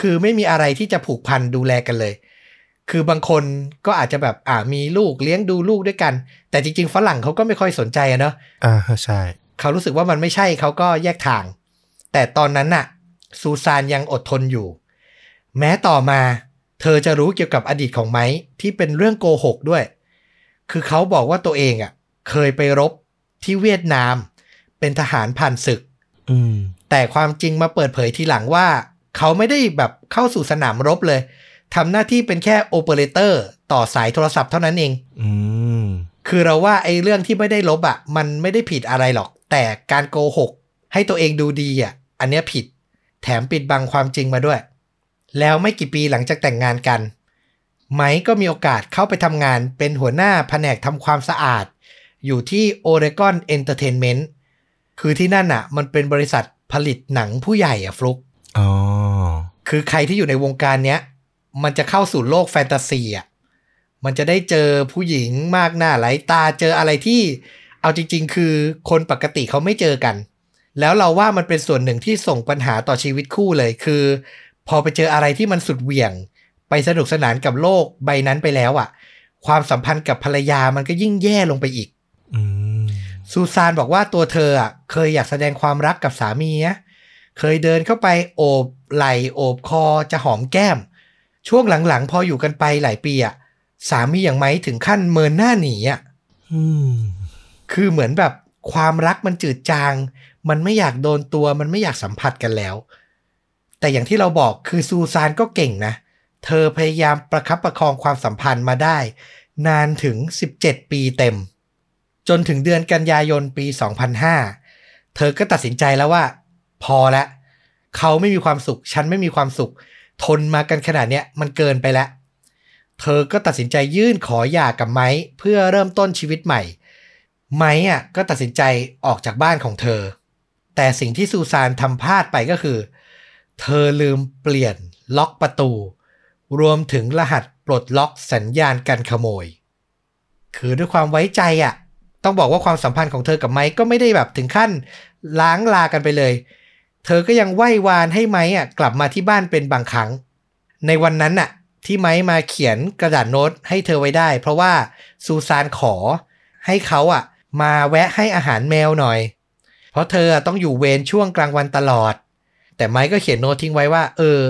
คือไม่มีอะไรที่จะผูกพันดูแลกันเลย คือบางคนก็อาจจะแบบอ่ามีลูกเลี้ยงดูลูกด้วยกัน แต่จริง ๆ ฝรั่งเขาก็ไม่ค่อยสนใจอะเนาะอ่าใช่เขารู้สึกว่ามันไม่ใช่เขาก็แยกทาง แต่ตอนนั้นน่ะ ซูซานยังอดทนอยู่ แม้ต่อมา เธอจะรู้เกี่ยวกับอดีตของไม้ที่เป็นเรื่องโกหกด้วย คือเขาบอกว่าตัวเองอะ เคยไปรบที่เวียดนาม เป็นทหารผ่านศึกอืมแต่ความจริงมาเปิดเผยทีหลังว่า เขาไม่ได้แบบเข้าสู่สนามรบเลยทำหน้าที่เป็นแค่โอเปอเรเตอร์ต่อสายโทรศัพท์เท่านั้นเองอืมคือเราว่าไอ้เรื่องที่ไม่ได้ลบอะ มันไม่ได้ผิดอะไรหรอก แต่การโกหก ให้ตัวเองดูดีอะ อันเนี้ยผิด แถมปิดบังความจริงมาด้วย แล้วไม่กี่ปีหลังจากแต่งงานกัน ไมค์ก็มีโอกาสเข้าไปทำงานเป็นหัวหน้าแผนกทำความสะอาด อยู่ที่ Oregon Entertainment คือที่นั่นอะ มันเป็นบริษัทผลิตหนังผู้ใหญ่อะฟลุกอ๋อ คือใครที่อยู่ในวงการเนี้ย มันจะเข้าสู่โลกแฟนตาซีอะ มันจะได้เจอผู้หญิงมากหน้าหลายตาเจออะไรที่ เอาจริง ๆ คือคนปกติเขาไม่เจอกัน แล้วเราว่ามันเป็นส่วนหนึ่งที่ส่งปัญหาต่อชีวิตคู่เลย คือ พอไปเจออะไรที่มันสุดเหวี่ยง ไปสนุกสนานกับโลกใบนั้นไปแล้วอะ ความสัมพันธ์กับภรรยามันก็ยิ่งแย่ลงไปอีกอืมซูซานบอกว่าตัวเธออะเคยอยากแสดงความรักกับสามีนะเคยเดินเข้าไปโอบไหล่โอบคอจะหอมแก้ม ช่วงหลังๆ พออยู่กันไปหลายปีอะสามีอย่างไม้ถึงขั้นเมินหน้าหนีอะอืมคือเหมือนแบบความรักมันจืดจาง มันไม่อยากโดนตัวมันไม่อยากสัมผัสกันแล้ว แต่อย่างที่เราบอกคือซูซานก็เก่งนะ เธอพยายามประคับประคองความสัมพันธ์มาได้ นานถึง 17 ปีเต็ม จนถึงเดือนกันยายนปี 2005 เธอก็ตัดสินใจแล้วว่า พอละ เขาไม่มีความสุข ฉันไม่มีความสุข ทนมากันขนาดเนี้ยมันเกินไปแล้ว เธอก็ตัดสินใจยื่นขอหย่ากับไม้เพื่อเริ่มต้นชีวิตใหม่ ไม้อะก็ตัดสินใจออกจากบ้านของเธอ แต่สิ่งที่ซูซานทำพลาดไปก็คือเเธอลืมเปลี่ยนล็อกประตู รวมถึงรหัสปลดล็อกสัญญาณการขโมย คือด้วยความไว้ใจอะ ต้องบอกว่าความสัมพันธ์ของเธอกับไม้ก็ไม่ได้แบบถึงขั้นล้างลากันไปเลย เธอก็ยังไหว้วานให้ไม้อะกลับมาที่บ้านเป็นบางครั้ง ในวันนั้นน่ะ ที่ไม้มาเขียนกระดาษโน้ตให้เธอไว้ได้ เพราะว่าซูซานขอให้เขาอะ มาแวะให้อาหารแมวหน่อย เพราะเธอต้องอยู่เวรช่วงกลางวันตลอด แต่ไม้ก็เขียนโน้ตทิ้งไว้ว่า เออ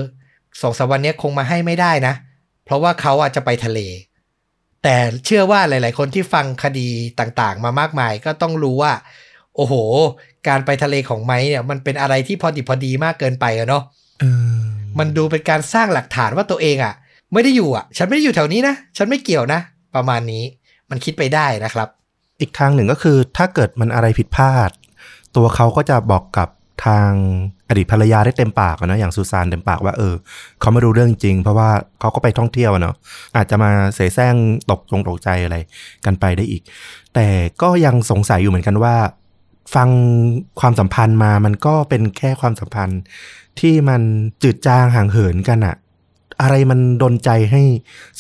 สองสามวันเนี้ยคงมาให้ไม่ได้นะ เพราะว่าเขาอะจะไปทะเล แต่เชื่อว่าหลาย ๆ คนที่ฟังคดีต่างๆ มามากมายก็ต้องรู้ว่า โอ้โห การไปทะเลของไม้เนี่ยมันเป็นอะไรที่พอดิบพอดีมากเกินไปอะเนาะเออมันดูเป็นการสร้างหลักฐานว่าตัวเองอะไม่ได้อยู่อะฉันไม่ได้อยู่แถวนี้นะฉันไม่เกี่ยวนะ ประมาณนี้มันคิดไปได้นะครับ อีกทางหนึ่งก็คือถ้าเกิดมันอะไรผิดพลาด ตัวเขาก็จะบอกกับทาง อดีตภรรยาได้เต็มปากนะอย่างซูซานเต็มปากว่าเออเขาไม่รู้เรื่องจริง เพราะว่าเขาก็ไปท่องเที่ยวเนาะอาจจะมาเสแสร้งตกตรงตกใจอะไรกันไปได้อีก แต่ก็ยังสงสัยอยู่เหมือนกันว่า ฟังความสัมพันธ์มามันก็เป็นแค่ความสัมพันธ์ที่มันจืดจางห่างเหินกันอะอะไรมันดนใจให้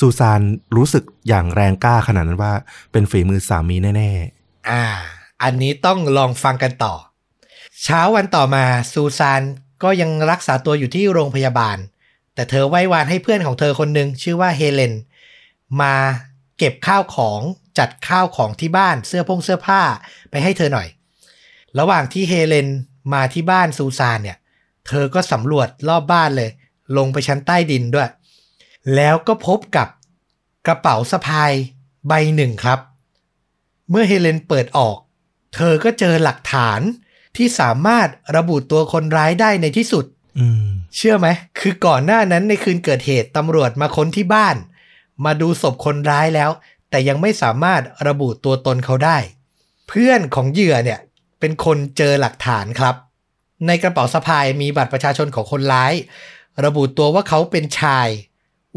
ซูซานรู้สึกอย่างแรงกล้าขนาดนั้นว่าเป็นฝีมือสามีแน่ ๆ อ่า อันนี้ต้องลองฟังกันต่อ เช้าวันต่อมาซูซานก็ยังรักษาตัวอยู่ที่โรงพยาบาล แต่เธอไหว้วานให้เพื่อนของเธอคนหนึ่งชื่อว่าเฮเลน มาเก็บข้าวของจัดข้าวของที่บ้านเสื้อพงเสื้อผ้าไปให้เธอหน่อย ระหว่างที่เฮเลนมาที่บ้านซูซานเนี่ย เธอก็สำรวจรอบบ้านเลย ลงไปชั้นใต้ดินด้วย แล้วก็พบกับกระเป๋าสะพายใบหนึ่งครับ เมื่อเฮเลนเปิดออก เธอก็เจอหลักฐาน ที่สามารถระบุตัวคนร้ายได้ในที่สุดๆอืมเชื่อไหม คือก่อนหน้านั้นในคืนเกิดเหตุตำรวจมาค้นที่บ้าน มาดูศพคนร้ายแล้ว แต่ยังไม่สามารถระบุตัวตนเขาได้ เพื่อนของเหยื่อเนี่ย เป็นคนเจอหลักฐานครับ ในกระเป๋าสะพายมีบัตรประชาชนของคนร้าย ระบุตัวว่าเขาเป็นชาย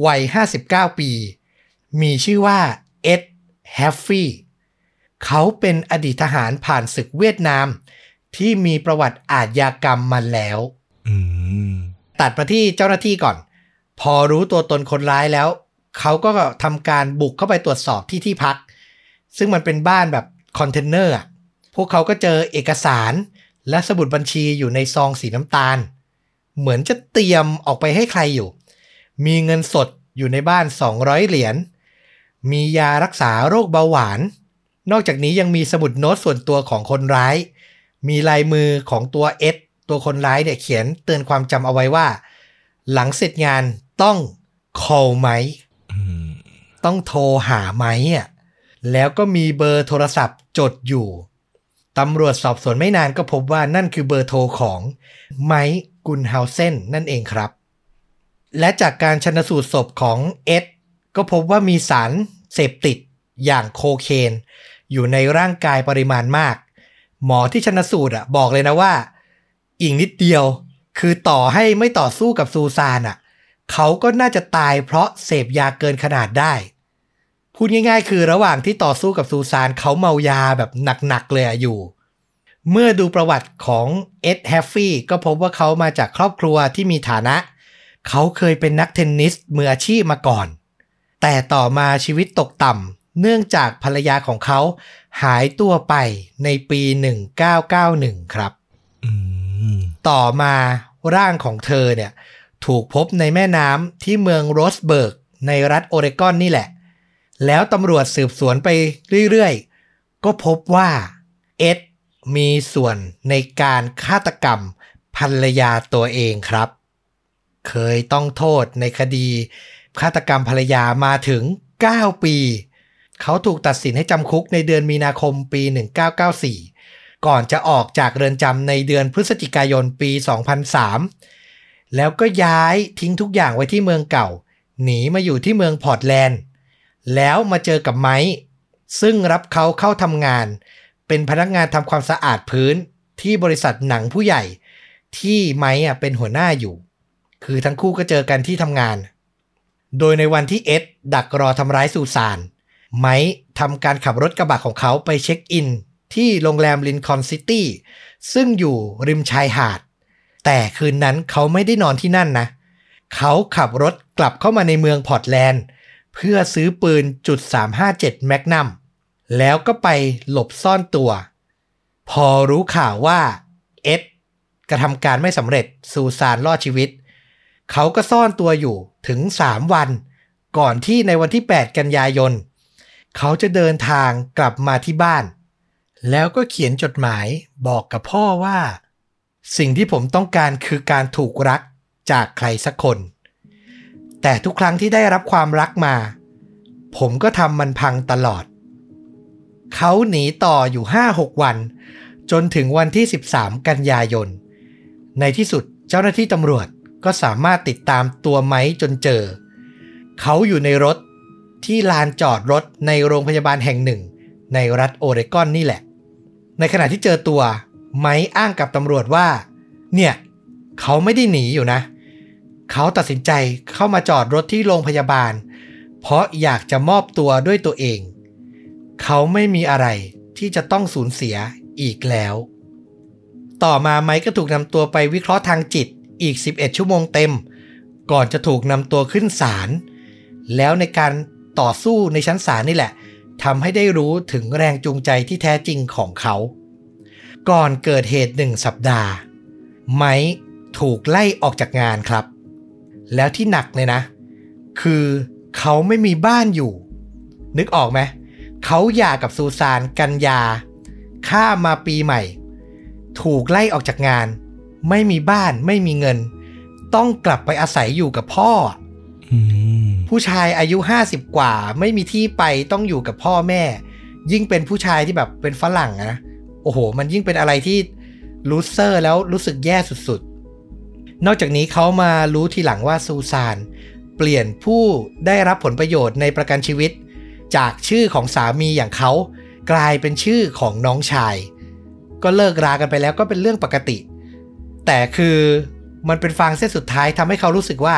วัย 59 ปี มีชื่อว่าเอ็ดแฮฟฟี่เขาเป็นอดีตทหารผ่านศึกเวียดนาม ที่มีประวัติอาชญากรรมมาแล้วอืมตัดมาที่เจ้าหน้าที่ก่อน พอรู้ตัวตนคนร้ายแล้ว เขาก็ทำการบุกเข้าไปตรวจสอบที่ที่พัก ซึ่งมันเป็นบ้านแบบคอนเทนเนอร์อะพวกเขาก็เจอเอกสารและสมุดบัญชีอยู่ในซองสีน้ำตาล เหมือนจะเตรียมออกไปให้ใครอยู่ มีเงินสดอยู่ในบ้าน 200 เหรียญ มียารักษาโรคเบาหวาน นอกจากนี้ยังมีสมุดโน้ตส่วนตัวของคนร้าย มีลายมือของตัวเอสตัวคนร้ายเนี่ยเขียนเตือนความจำเอาไว้ว่า หลังเสร็จงานต้อง call ไหมอืมต้องโทรหาไหมอะแล้วก็มีเบอร์โทรศัพท์จดอยู่ตำรวจสอบสวนไม่นานก็พบว่านั่นคือเบอร์โทรของไมค์กุนเฮาเซนนั่นเองครับ และจากการชนสูตรศพของเอ็ดก็พบว่ามีสารเสพติดอย่างโคเคน อยู่ในร่างกายปริมาณมาก หมอที่ชนสูตรอะ บอกเลยนะว่า อีกนิดเดียว คือต่อให้ไม่ต่อสู้กับซูซานอะ เขาก็น่าจะตายเพราะเสพยาเกินขนาดได้ พูดง่าย ๆ คือระหว่างที่ต่อสู้กับซูซานเขาเมายาแบบหนักๆเลยออยู่ เมื่อดูประวัติของเอ็ดแฮฟฟี่ก็พบว่าเขามาจากครอบครัวที่มีฐานะ เขาเคยเป็นนักเทนนิสมืออาชีพมาก่อน แต่ต่อมาชีวิตตกต่ำ เนื่องจากภรรยาของเขาหายตัวไปในปี 1991 ครับอืมต่อมาร่างของเธอเนี่ยถูกพบในแม่น้ำที่เมืองโรสเบิร์ก ในรัฐโอเรกอนนี่แหละ แล้วตำรวจสืบสวนไปเรื่อยๆ ก็พบว่าเอ็ดมีส่วนในการฆาตกรรมภรรยาตัวเองครับ เคยต้องโทษในคดีฆาตกรรมภรรยามาถึง 9 ปี เขาถูกตัดสินให้จำคุกในเดือนมีนาคมปี 1994 ก่อนจะออกจากเรือนจำในเดือนพฤศจิกายนปี 2003 แล้วก็ย้ายทิ้งทุกอย่างไว้ที่เมืองเก่า หนีมาอยู่ที่เมืองพอร์ตแลนด์ แล้วมาเจอกับไมค์ซึ่งรับเขาเข้าทำงาน เป็นพนักงานทำความสะอาดพื้นที่บริษัทหนังผู้ใหญ่ ที่ไมค์อะเป็นหัวหน้าอยู่ คือทั้งคู่ก็เจอกันที่ทำงาน โดยในวันที่เอ็ดดักรอทำร้ายซูซาน ไมค์ทำการขับรถกระบะของเขาไป check in ที่โรงแรมลินคอ n ซิตี้ซึ่งอยู่ริมชายหาด แต่คืนนั้นเขาไม่ได้นอนที่นั่นนะ เขาขับรถกลับเข้ามาในเมืองพอร์ตแลนด์ เพื่อซื้อปืนจุด357แมกนัมแล้วก็ไปหลบซ่อนตัว พอรู้ข่าวว่าเอ็ดกระทำการไม่สำเร็จซูซานรอดชีวิต เขาก็ซ่อนตัวอยู่ถึง 3 วัน ก่อนที่ในวันที่ 8 กันยายน เขาจะเดินทางกลับมาที่บ้าน แล้วก็เขียนจดหมายบอกกับพ่อว่า สิ่งที่ผมต้องการคือการถูกรักจากใครสักคน แต่ทุกครั้งที่ได้รับความรักมา ผมก็ทำมันพังตลอด เขาหนีต่ออยู่ 5-6 วัน จนถึงวันที่ 13 กันยายน ในที่สุดเจ้าหน้าที่ตำรวจก็สามารถติดตามตัวไม้จนเจอ เขาอยู่ในรถ ที่ลานจอดรถในโรงพยาบาลแห่งหนึ่ง ในรัฐโอเรกอนนี่แหละ ในขณะที่เจอตัว ไม้อ้างกับตำรวจว่า เนี่ย เขาไม่ได้หนีอยู่นะ เขาตัดสินใจเข้ามาจอดรถที่โรงพยาบาล เพราะอยากจะมอบตัวด้วยตัวเอง เขาไม่มีอะไรที่จะต้องสูญเสียอีกแล้ว ต่อมาไมค์ก็ถูกนำตัวไปวิเคราะห์ทางจิตอีก 11 ชั่วโมงเต็ม ก่อนจะถูกนำตัวขึ้นศาลแล้วในการ ต่อสู้ในชั้นศาลนี่แหละทำให้ได้รู้ถึงแรงจูงใจที่แท้จริงของเขา ก่อนเกิดเหตุหนึ่งสัปดาห์ ไมค์ถูกไล่ออกจากงานครับ แล้วที่หนักเลยนะ คือเขาไม่มีบ้านอยู่ นึกออกไหมเขาหย่ากับซูซานกันยา ข้ามาปีใหม่ ถูกไล่ออกจากงาน ไม่มีบ้านไม่มีเงิน ต้องกลับไปอาศัยอยู่กับพ่อ ผู้ชายอายุ 50 กว่า ไม่มีที่ไปต้องอยู่กับพ่อแม่ ยิ่งเป็นผู้ชายที่แบบเป็นฝรั่งนะโอ้โห มันยิ่งเป็นอะไรที่ลูเซอร์แล้วรู้สึกแย่สุดๆ นอกจากนี้เขามารู้ทีหลังว่าซูซานเปลี่ยนผู้ได้รับผลประโยชน์ในประกันชีวิต จากชื่อของสามีอย่างเขากลายเป็นชื่อของน้องชาย ก็เลิกรากันไปแล้วก็เป็นเรื่องปกติ แต่คือมันเป็นฟางเส้นสุดท้ายทำให้เขารู้สึกว่า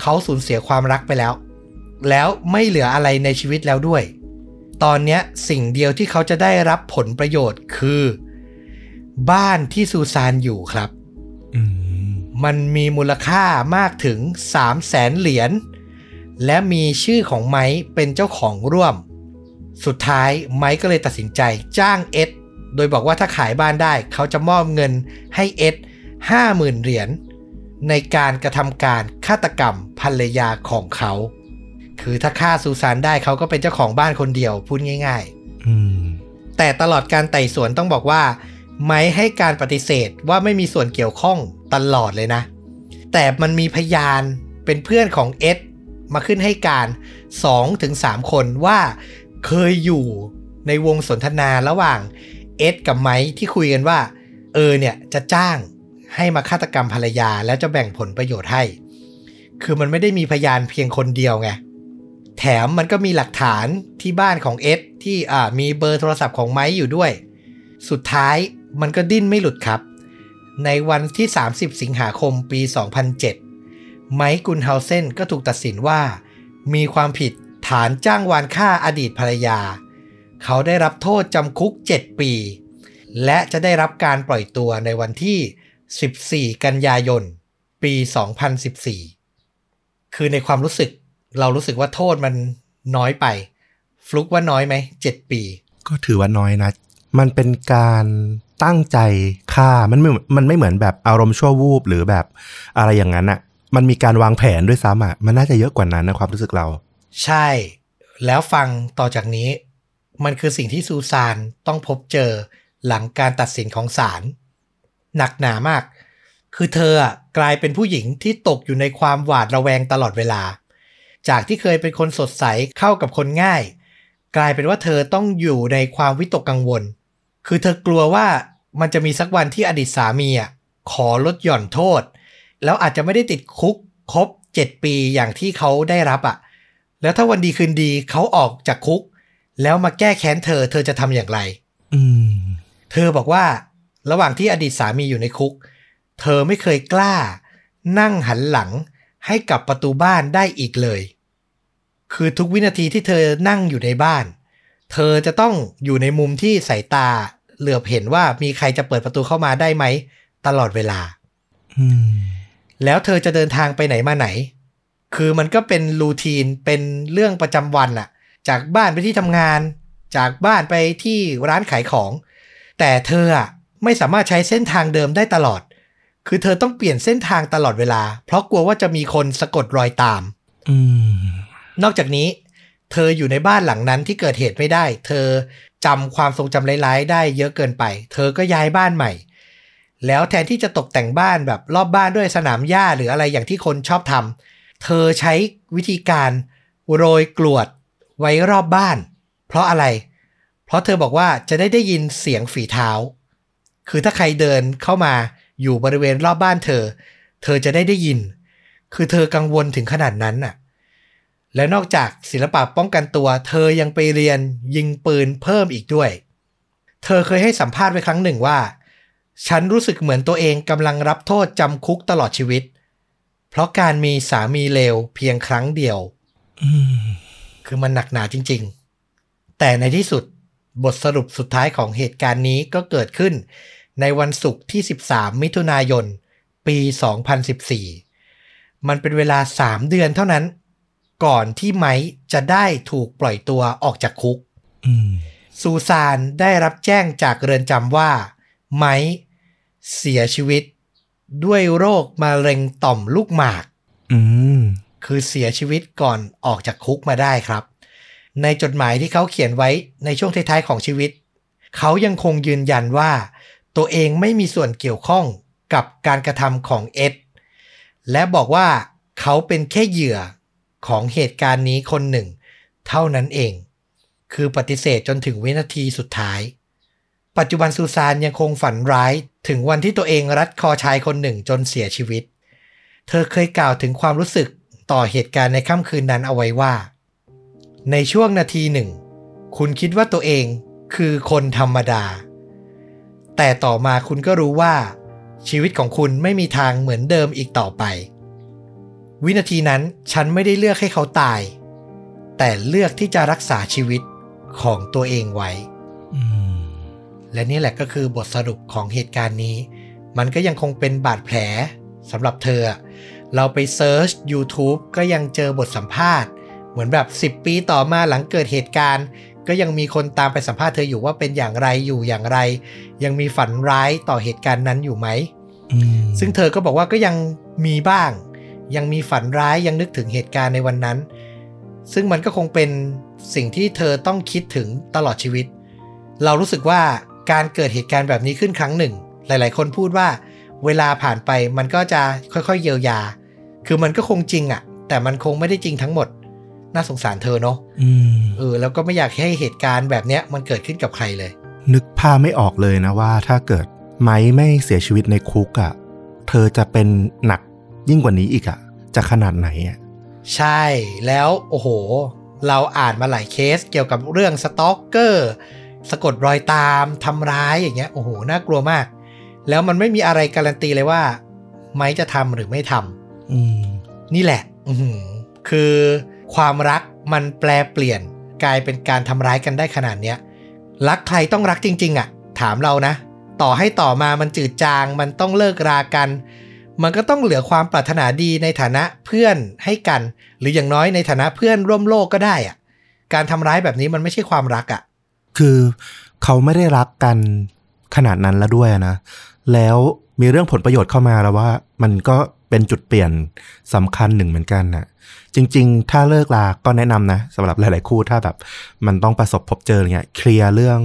เขาสูญเสียความรักไปแล้ว แล้วไม่เหลืออะไรในชีวิตแล้วด้วย ตอนเนี้ยสิ่งเดียวที่เขาจะได้รับผลประโยชน์คือ บ้านที่ซูซานอยู่ครับอืมมันมีมูลค่ามากถึง 3 0 0แสนเหรียญ และมีชื่อของไม้เป็นเจ้าของร่วม สุดท้ายไม้ก็เลยตัดสินใจจ้างเอ็ด โดยบอกว่าถ้าขายบ้านได้ เขาจะมอบเงินให้เอ็ดห้าหมื่นเหรียญ ในการกระทำการฆาตกรรมภรรยาของเขา คือถ้าฆ่าซูซานได้เขาก็เป็นเจ้าของบ้านคนเดียวพูดง่ายๆอืมแต่ตลอดการไต่สวนต้องบอกว่า ไม้ให้การปฏิเสธว่าไม่มีส่วนเกี่ยวข้องตลอดเลยนะ แต่มันมีพยานเป็นเพื่อนของเอ็ดมาขึ้นให้การ2-3คนว่าเคยอยู่ในวงสนทนาระหว่างเอ็ดกับไมค์ที่คุยกันว่า เออเนี่ยจะจ้าง ให้มาฆาตกรรมภรรยาแล้วจะแบ่งผลประโยชน์ให้ คือมันไม่ได้มีพยานเพียงคนเดียวไง แถมมันก็มีหลักฐานที่บ้านของเอ็ดที่อ่ามีเบอร์โทรศัพท์ของไมค์อยู่ด้วย สุดท้ายมันก็ดิ้นไม่หลุดครับ ในวันที่ 30 สิงหาคมปี 2007 ไมค์กุนเฮาเซนก็ถูกตัดสินว่า มีความผิดฐานจ้างวานฆ่าอดีตภรรยา เขาได้รับโทษจำคุก 7 ปี และจะได้รับการปล่อยตัวในวันที่ 14 กันยายน ปี 2014 คือในความรู้สึกเรารู้สึกว่าโทษมันน้อยไป ฟลุกว่าน้อยไหม7ปี ก็ถือว่าน้อยนะ มันเป็นการตั้งใจฆ่ามันไม่มันไม่เหมือนแบบอารมณ์ชั่ววูบหรือแบบอะไรอย่างนั้นอะมันมีการวางแผนด้วยซ้ำอะมันน่าจะเยอะกว่านั้นนะความรู้สึกเรา ใช่ แล้วฟังต่อจากนี้ มันคือสิ่งที่ซูซานต้องพบเจอหลังการตัดสินของศาล หนักหนามาก คือเธออะกลายเป็นผู้หญิงที่ตกอยู่ในความหวาดระแวงตลอดเวลา จากที่เคยเป็นคนสดใสเข้ากับคนง่าย กลายเป็นว่าเธอต้องอยู่ในความวิตกกังวล คือเธอกลัวว่ามันจะมีสักวันที่อดีตสามีอะขอลดหย่อนโทษ แล้วอาจจะไม่ได้ติดคุกครบ 7 ปีอย่างที่เขาได้รับอะ แล้วถ้าวันดีคืนดีเขาออกจากคุก แล้วมาแก้แค้นเธอ เธอจะทำอย่างไร อืม เธอบอกว่า ระหว่างที่อดีตสามีอยู่ในคุก เธอไม่เคยกล้า นั่งหันหลังให้กับประตูบ้านได้อีกเลย คือทุกวินาทีที่เธอนั่งอยู่ในบ้าน เธอจะต้องอยู่ในมุมที่สายตาเหลือบเห็นว่ามีใครจะเปิดประตูเข้ามาได้ไหม ตลอดเวลาอืมแล้วเธอจะเดินทางไปไหนมาไหน คือมันก็เป็นรูทีนเป็นเรื่องประจำวันอะจากบ้านไปที่ทำงาน จากบ้านไปที่ร้านขายของ แต่เธออะ ไม่สามารถใช้เส้นทางเดิมได้ตลอด คือเธอต้องเปลี่ยนเส้นทางตลอดเวลา เพราะกลัวว่าจะมีคนสะกดรอยตามอืมนอกจากนี้ เธออยู่ในบ้านหลังนั้นที่เกิดเหตุไม่ได้ เธอจำความทรงจำร้ายๆได้เยอะเกินไป เธอก็ย้ายบ้านใหม่ แล้วแทนที่จะตกแต่งบ้านแบบรอบบ้านด้วยสนามหญ้าหรืออะไรอย่างที่คนชอบทำเธอใช้วิธีการโรยกรวดไว้รอบบ้าน เพราะอะไร เพราะเธอบอกว่าจะได้ได้ยินเสียงฝีเท้า คือถ้าใครเดินเข้ามาอยู่บริเวณรอบบ้านเธอ เธอจะได้ได้ยิน คือเธอกังวลถึงขนาดนั้นน่ะ และนอกจากศิลปะป้องกันตัว เธอยังไปเรียนยิงปืนเพิ่มอีกด้วย เธอเคยให้สัมภาษณ์ไว้ครั้งหนึ่งว่า ฉันรู้สึกเหมือนตัวเองกำลังรับโทษจำคุกตลอดชีวิต เพราะการมีสามีเลวเพียงครั้งเดียวคือมันหนักหนาจริง ๆ แต่ในที่สุดบทสรุปสุดท้ายของเหตุการณ์นี้ก็เกิดขึ้น ในวันศุกร์ที่ 13 มิถุนายน ปี 2014 มันเป็นเวลา 3 เดือนเท่านั้น ก่อนที่ไมค์จะได้ถูกปล่อยตัวออกจากคุกอืมซูซานได้รับแจ้งจากเรือนจำว่า ไมค์เสียชีวิตด้วยโรคมะเร็งต่อมลูกหมากอืมคือเสียชีวิตก่อนออกจากคุกมาได้ครับ ในจดหมายที่เขาเขียนไว้ในช่วงท้ายๆของชีวิต เขายังคงยืนยันว่า ตัวเองไม่มีส่วนเกี่ยวข้องกับการกระทำของเอ็ดและบอกว่าเขาเป็นแค่เหยื่อของเหตุการณ์นี้คนหนึ่ง เท่านั้นเอง คือปฏิเสธจนถึงวินาทีสุดท้าย ปัจจุบันซูซานยังคงฝันร้ายถึงวันที่ตัวเองรัดคอชายคนหนึ่งจนเสียชีวิต เธอเคยกล่าวถึงความรู้สึกต่อเหตุการณ์ในค่ำคืนนั้นเอาไว้ว่า ในช่วงนาทีหนึ่ง คุณคิดว่าตัวเองคือคนธรรมดา แต่ต่อมาคุณก็รู้ว่า ชีวิตของคุณไม่มีทางเหมือนเดิมอีกต่อไป วินาทีนั้นฉันไม่ได้เลือกให้เขาตาย แต่เลือกที่จะรักษาชีวิตของตัวเองไว้อืมและนี่แหละก็คือบทสรุปของเหตุการณ์นี้ มันก็ยังคงเป็นบาดแผลสำหรับเธอ เราไปเซิร์ช YouTube ก็ยังเจอบทสัมภาษณ์ เหมือนแบบ 10 ปีต่อมาหลังเกิดเหตุการณ์ ก็ยังมีคนตามไปสัมภาษณ์เธออยู่ว่าเป็นอย่างไรอยู่อย่างไร ยังมีฝันร้ายต่อเหตุการณ์นั้นอยู่ไหมอืมซึ่งเธอก็บอกว่าก็ยังมีบ้าง ยังมีฝันร้ายยังนึกถึงเหตุการณ์ในวันนั้น ซึ่งมันก็คงเป็นสิ่งที่เธอต้องคิดถึงตลอดชีวิต เรารู้สึกว่าการเกิดเหตุการณ์แบบนี้ขึ้นครั้งหนึ่ง หลาย ๆ คนพูดว่า เวลาผ่านไปมันก็จะค่อยๆเยียวยา คือมันก็คงจริงอะ่ะ แต่มันคงไม่ได้จริงทั้งหมด น่าสงสารเธอเนาะอืมเออแล้วก็ไม่อยากให้เหตุการณ์แบบเนี้ยมันเกิดขึ้นกับใครเลย นึกภาพไม่ออกเลยนะว่าถ้าเกิดไม้ไม่เสียชีวิตในคุกอะ่ะ เธอจะเป็นหนักยิ่งกว่านี้อีกอะ่ะ จะขนาดไหนอะ่ะใช่แล้วโอ้โห เราอ่านมาหลายเคสเกี่ยวกับเรื่องสตอกเกอร์สะกดรอยตามทำร้ายอย่างเงี้ยโอ้โหน่ากลัวมาก แล้วมันไม่มีอะไรการันตีเลยว่า ไม้จะทำหรือไม่ทำอืมนี่แหละอือหือคือ ความรักมันแปลเปลี่ยน กลายเป็นการทำร้ายกันได้ขนาดเนี้ยรักใครต้องรักจริง ๆอะ่ะ ถามเรานะ ต่อให้ต่อมามันจืดจาง มันต้องเลิกรากัน มันก็ต้องเหลือความปรารถนาดีในฐานะเพื่อนให้กัน หรืออย่างน้อยในฐานะเพื่อนร่วมโลกก็ได้อะ่ะการทำร้ายแบบนี้มันไม่ใช่ความรักอะ คือเขาไม่ได้รักกันขนาดนั้นแล้วด้วยนะ แล้ว มีเรื่องผลประโยชน์เข้ามาแล้วว่า มันก็เป็นจุดเปลี่ยนสำคัญหนึ่งเหมือนกันนะจริง ๆ ถ้าเลิกลาก็แนะนำนะสำหรับหลาย ๆ คู่ถ้าแบบ มันต้องประสบพบเจออะไรเงี้ยเคลียร์เรื่อง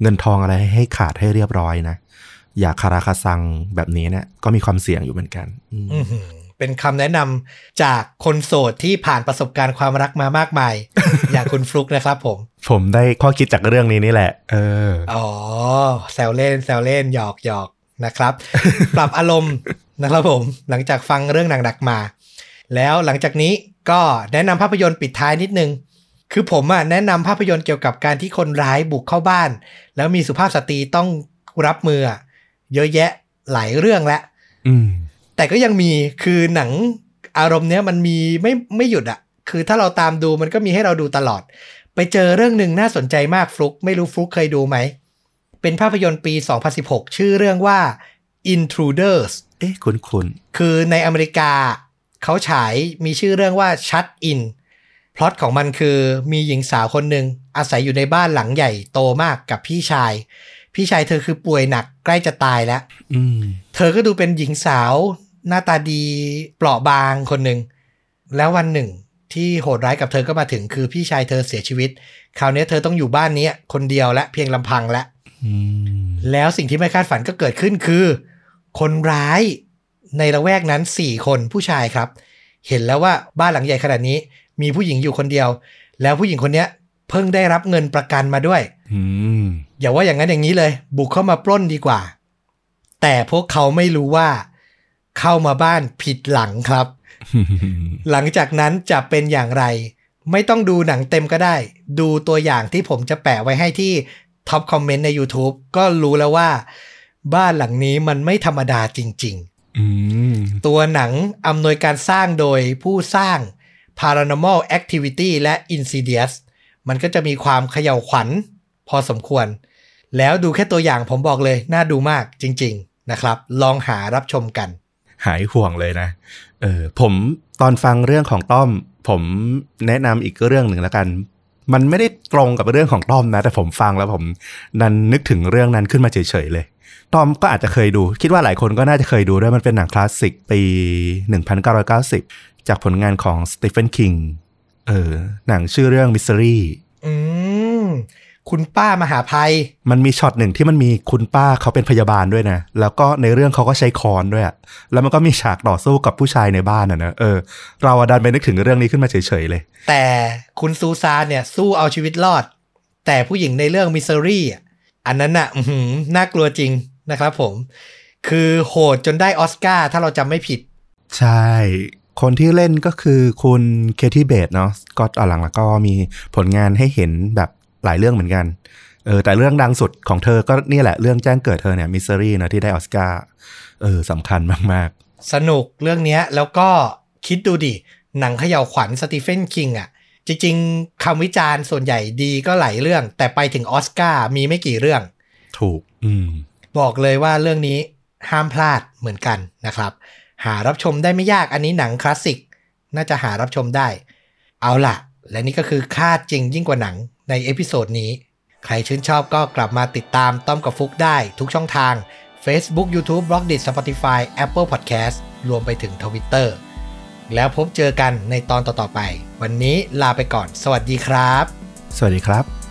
เงินทองอะไรให้ขาดให้เรียบร้อยนะอย่าคาราคาซังแบบนี้เนี่ยก็มีความเสี่ยงอยู่เหมือนกันอืมอือหือเป็นคำแนะนำจากคนโสดที่ผ่านประสบการณ์ความรักมามากมาย อย่างคุณฟลุกนะครับผม ผมได้ข้อคิดจากเรื่องนี้นี่แหละ เออ อ๋อ แซวเล่น แซวเล่นหยอกหยอก นะครับ ปรับอารมณ์นะครับผมหลังจากฟังเรื่องหนักๆมา แล้วหลังจากนี้ก็แนะนำภาพยนตร์ปิดท้ายนิดนึง คือผมอะแนะนำภาพยนตร์เกี่ยวกับการที่คนร้ายบุกเข้าบ้าน แล้วมีสุภาพสตรีต้องรับมืออะเยอะแยะหลายเรื่องแล้วอืมแต่ก็ยังมีคือหนังอารมณ์เนี้ยมันมีไม่ไม่หยุดอะคือถ้าเราตามดูมันก็มีให้เราดูตลอด ไปเจอเรื่องหนึ่งน่าสนใจมากฟลุก ไม่รู้ฟลุกเคยดูไหม เป็นภาพยนตร์ปี 2016 ชื่อเรื่องว่า Intruders เอ๊ะคุณคุณคือในอเมริกา เขาฉายมีชื่อเรื่องว่า Shut In พล็อตของมันคือมีหญิงสาวคนหนึ่งอาศัยอยู่ในบ้านหลังใหญ่โตมากกับพี่ชาย พี่ชายเธอคือป่วยหนักใกล้จะตายแล้วอืมเธอก็ดูเป็นหญิงสาวหน้าตาดีเปราะบางคนหนึ่ง แล้ววันหนึ่งที่โหดร้ายกับเธอก็มาถึงคือพี่ชายเธอเสียชีวิต คราวนี้เธอต้องอยู่บ้านนี้คนเดียวและเพียงลำพังและอืม แล้วสิ่งที่ไม่คาดฝันก็เกิดขึ้นคือ คนร้ายในละแวกนั้นสี่คนผู้ชายครับ เห็นแล้วว่าบ้านหลังใหญ่ขนาดนี้ มีผู้หญิงอยู่คนเดียว แล้วผู้หญิงคนเนี้ยเพิ่งได้รับเงินประกันมาด้วยอืมอย่าว่าอย่างนั้นอย่างนี้เลย บุกเข้ามาปล้นดีกว่า แต่พวกเขาไม่รู้ว่า เข้ามาบ้านผิดหลังครับ หลังจากนั้นจะเป็นอย่างไร ไม่ต้องดูหนังเต็มก็ได้ ดูตัวอย่างที่ผมจะแปะไว้ให้ที่ ท็อปคอมเมนต์ใน YouTube ก็รู้แล้วว่า บ้านหลังนี้มันไม่ธรรมดาจริงอืมๆตัวหนังอำนวยการสร้างโดยผู้สร้าง Paranormal Activity และ Insidious มันก็จะมีความเขย่าวขวัญพอสมควร แล้วดูแค่ตัวอย่างผมบอกเลย น่าดูมากจริง ๆ นะครับ ลองหารับชมกัน หายห่วงเลยนะ เออผมตอนฟังเรื่องของต้อม ผมแนะนำอีกเรื่องหนึ่งแล้วกัน มันไม่ได้ตรงกับเรื่องของต้อมนะ แต่ผมฟังแล้วผมนันนึกถึงเรื่องนั้นขึ้นมาเฉยๆเลยต้อมก็อาจจะเคยดู คิดว่าหลายคนก็น่าจะเคยดูด้วยมันเป็นหนังคลาสสิกปี 1990 จากผลงานของสตีเฟนคิงเออหนังชื่อเรื่อง Mystery อืม คุณป้ามหาภัย มันมีช็อตหนึ่งที่มันมีคุณป้าเขาเป็นพยาบาลด้วยนะ แล้วก็ในเรื่องเขาก็ใช้ค้อนด้วยอะแล้วมันก็มีฉากต่อสู้กับผู้ชายในบ้านอะนะเออ เราอะดันไปนึกถึงเรื่องนี้ขึ้นมาเฉยๆเลย แต่คุณซูซานเนี่ย สู้เอาชีวิตรอด แต่ผู้หญิงในเรื่องมิส s รี่อะอันนั้นน่ะอื้อหือน่ากลัวจริงนะครับผม คือโหดจนได้ออสการ์ถ้าเราจำไม่ผิด ใช่คนที่เล่นก็คือคุณเคที่เบตเนาะก็ตอนหลังแล้วก็มีผลงานให้เห็นแบบ หลายเรื่องเหมือนกันเออแต่เรื่องดังสุดของเธอก็นี่แหละเรื่องแจ้งเกิดเธอเนี่ยมิส s รี่นะที่ได้ออสการ์เออสำคัญมากสนุกเรื่องเนี้ยแล้วก็คิดดูดิ หนังเขย่าวขวัญสตีเฟนคิงอะ จริง ๆคำวิจารณ์ส่วนใหญ่ดีก็หลายเรื่อง แต่ไปถึงออสการ์มีไม่กี่เรื่องๆถูก อืม บอกเลยว่าเรื่องนี้ห้ามพลาดเหมือนกันนะครับ หารับชมได้ไม่ยากอันนี้หนังคลาสสิก น่าจะหารับชมได้ เอาล่ะ และนี่ก็คือฆาตจริงยิ่งกว่าหนัง ใน episode นี้ ใครชื่นชอบก็กลับมาติดตามต้อมกับฟลุกได้ทุกช่องทาง Facebook YouTube b l o g d i t Spotify Apple Podcast รวมไปถึง Twitter แล้วพบเจอกันในตอนต่อๆไป วันนี้ลาไปก่อน สวัสดีครับ สวัสดีครับ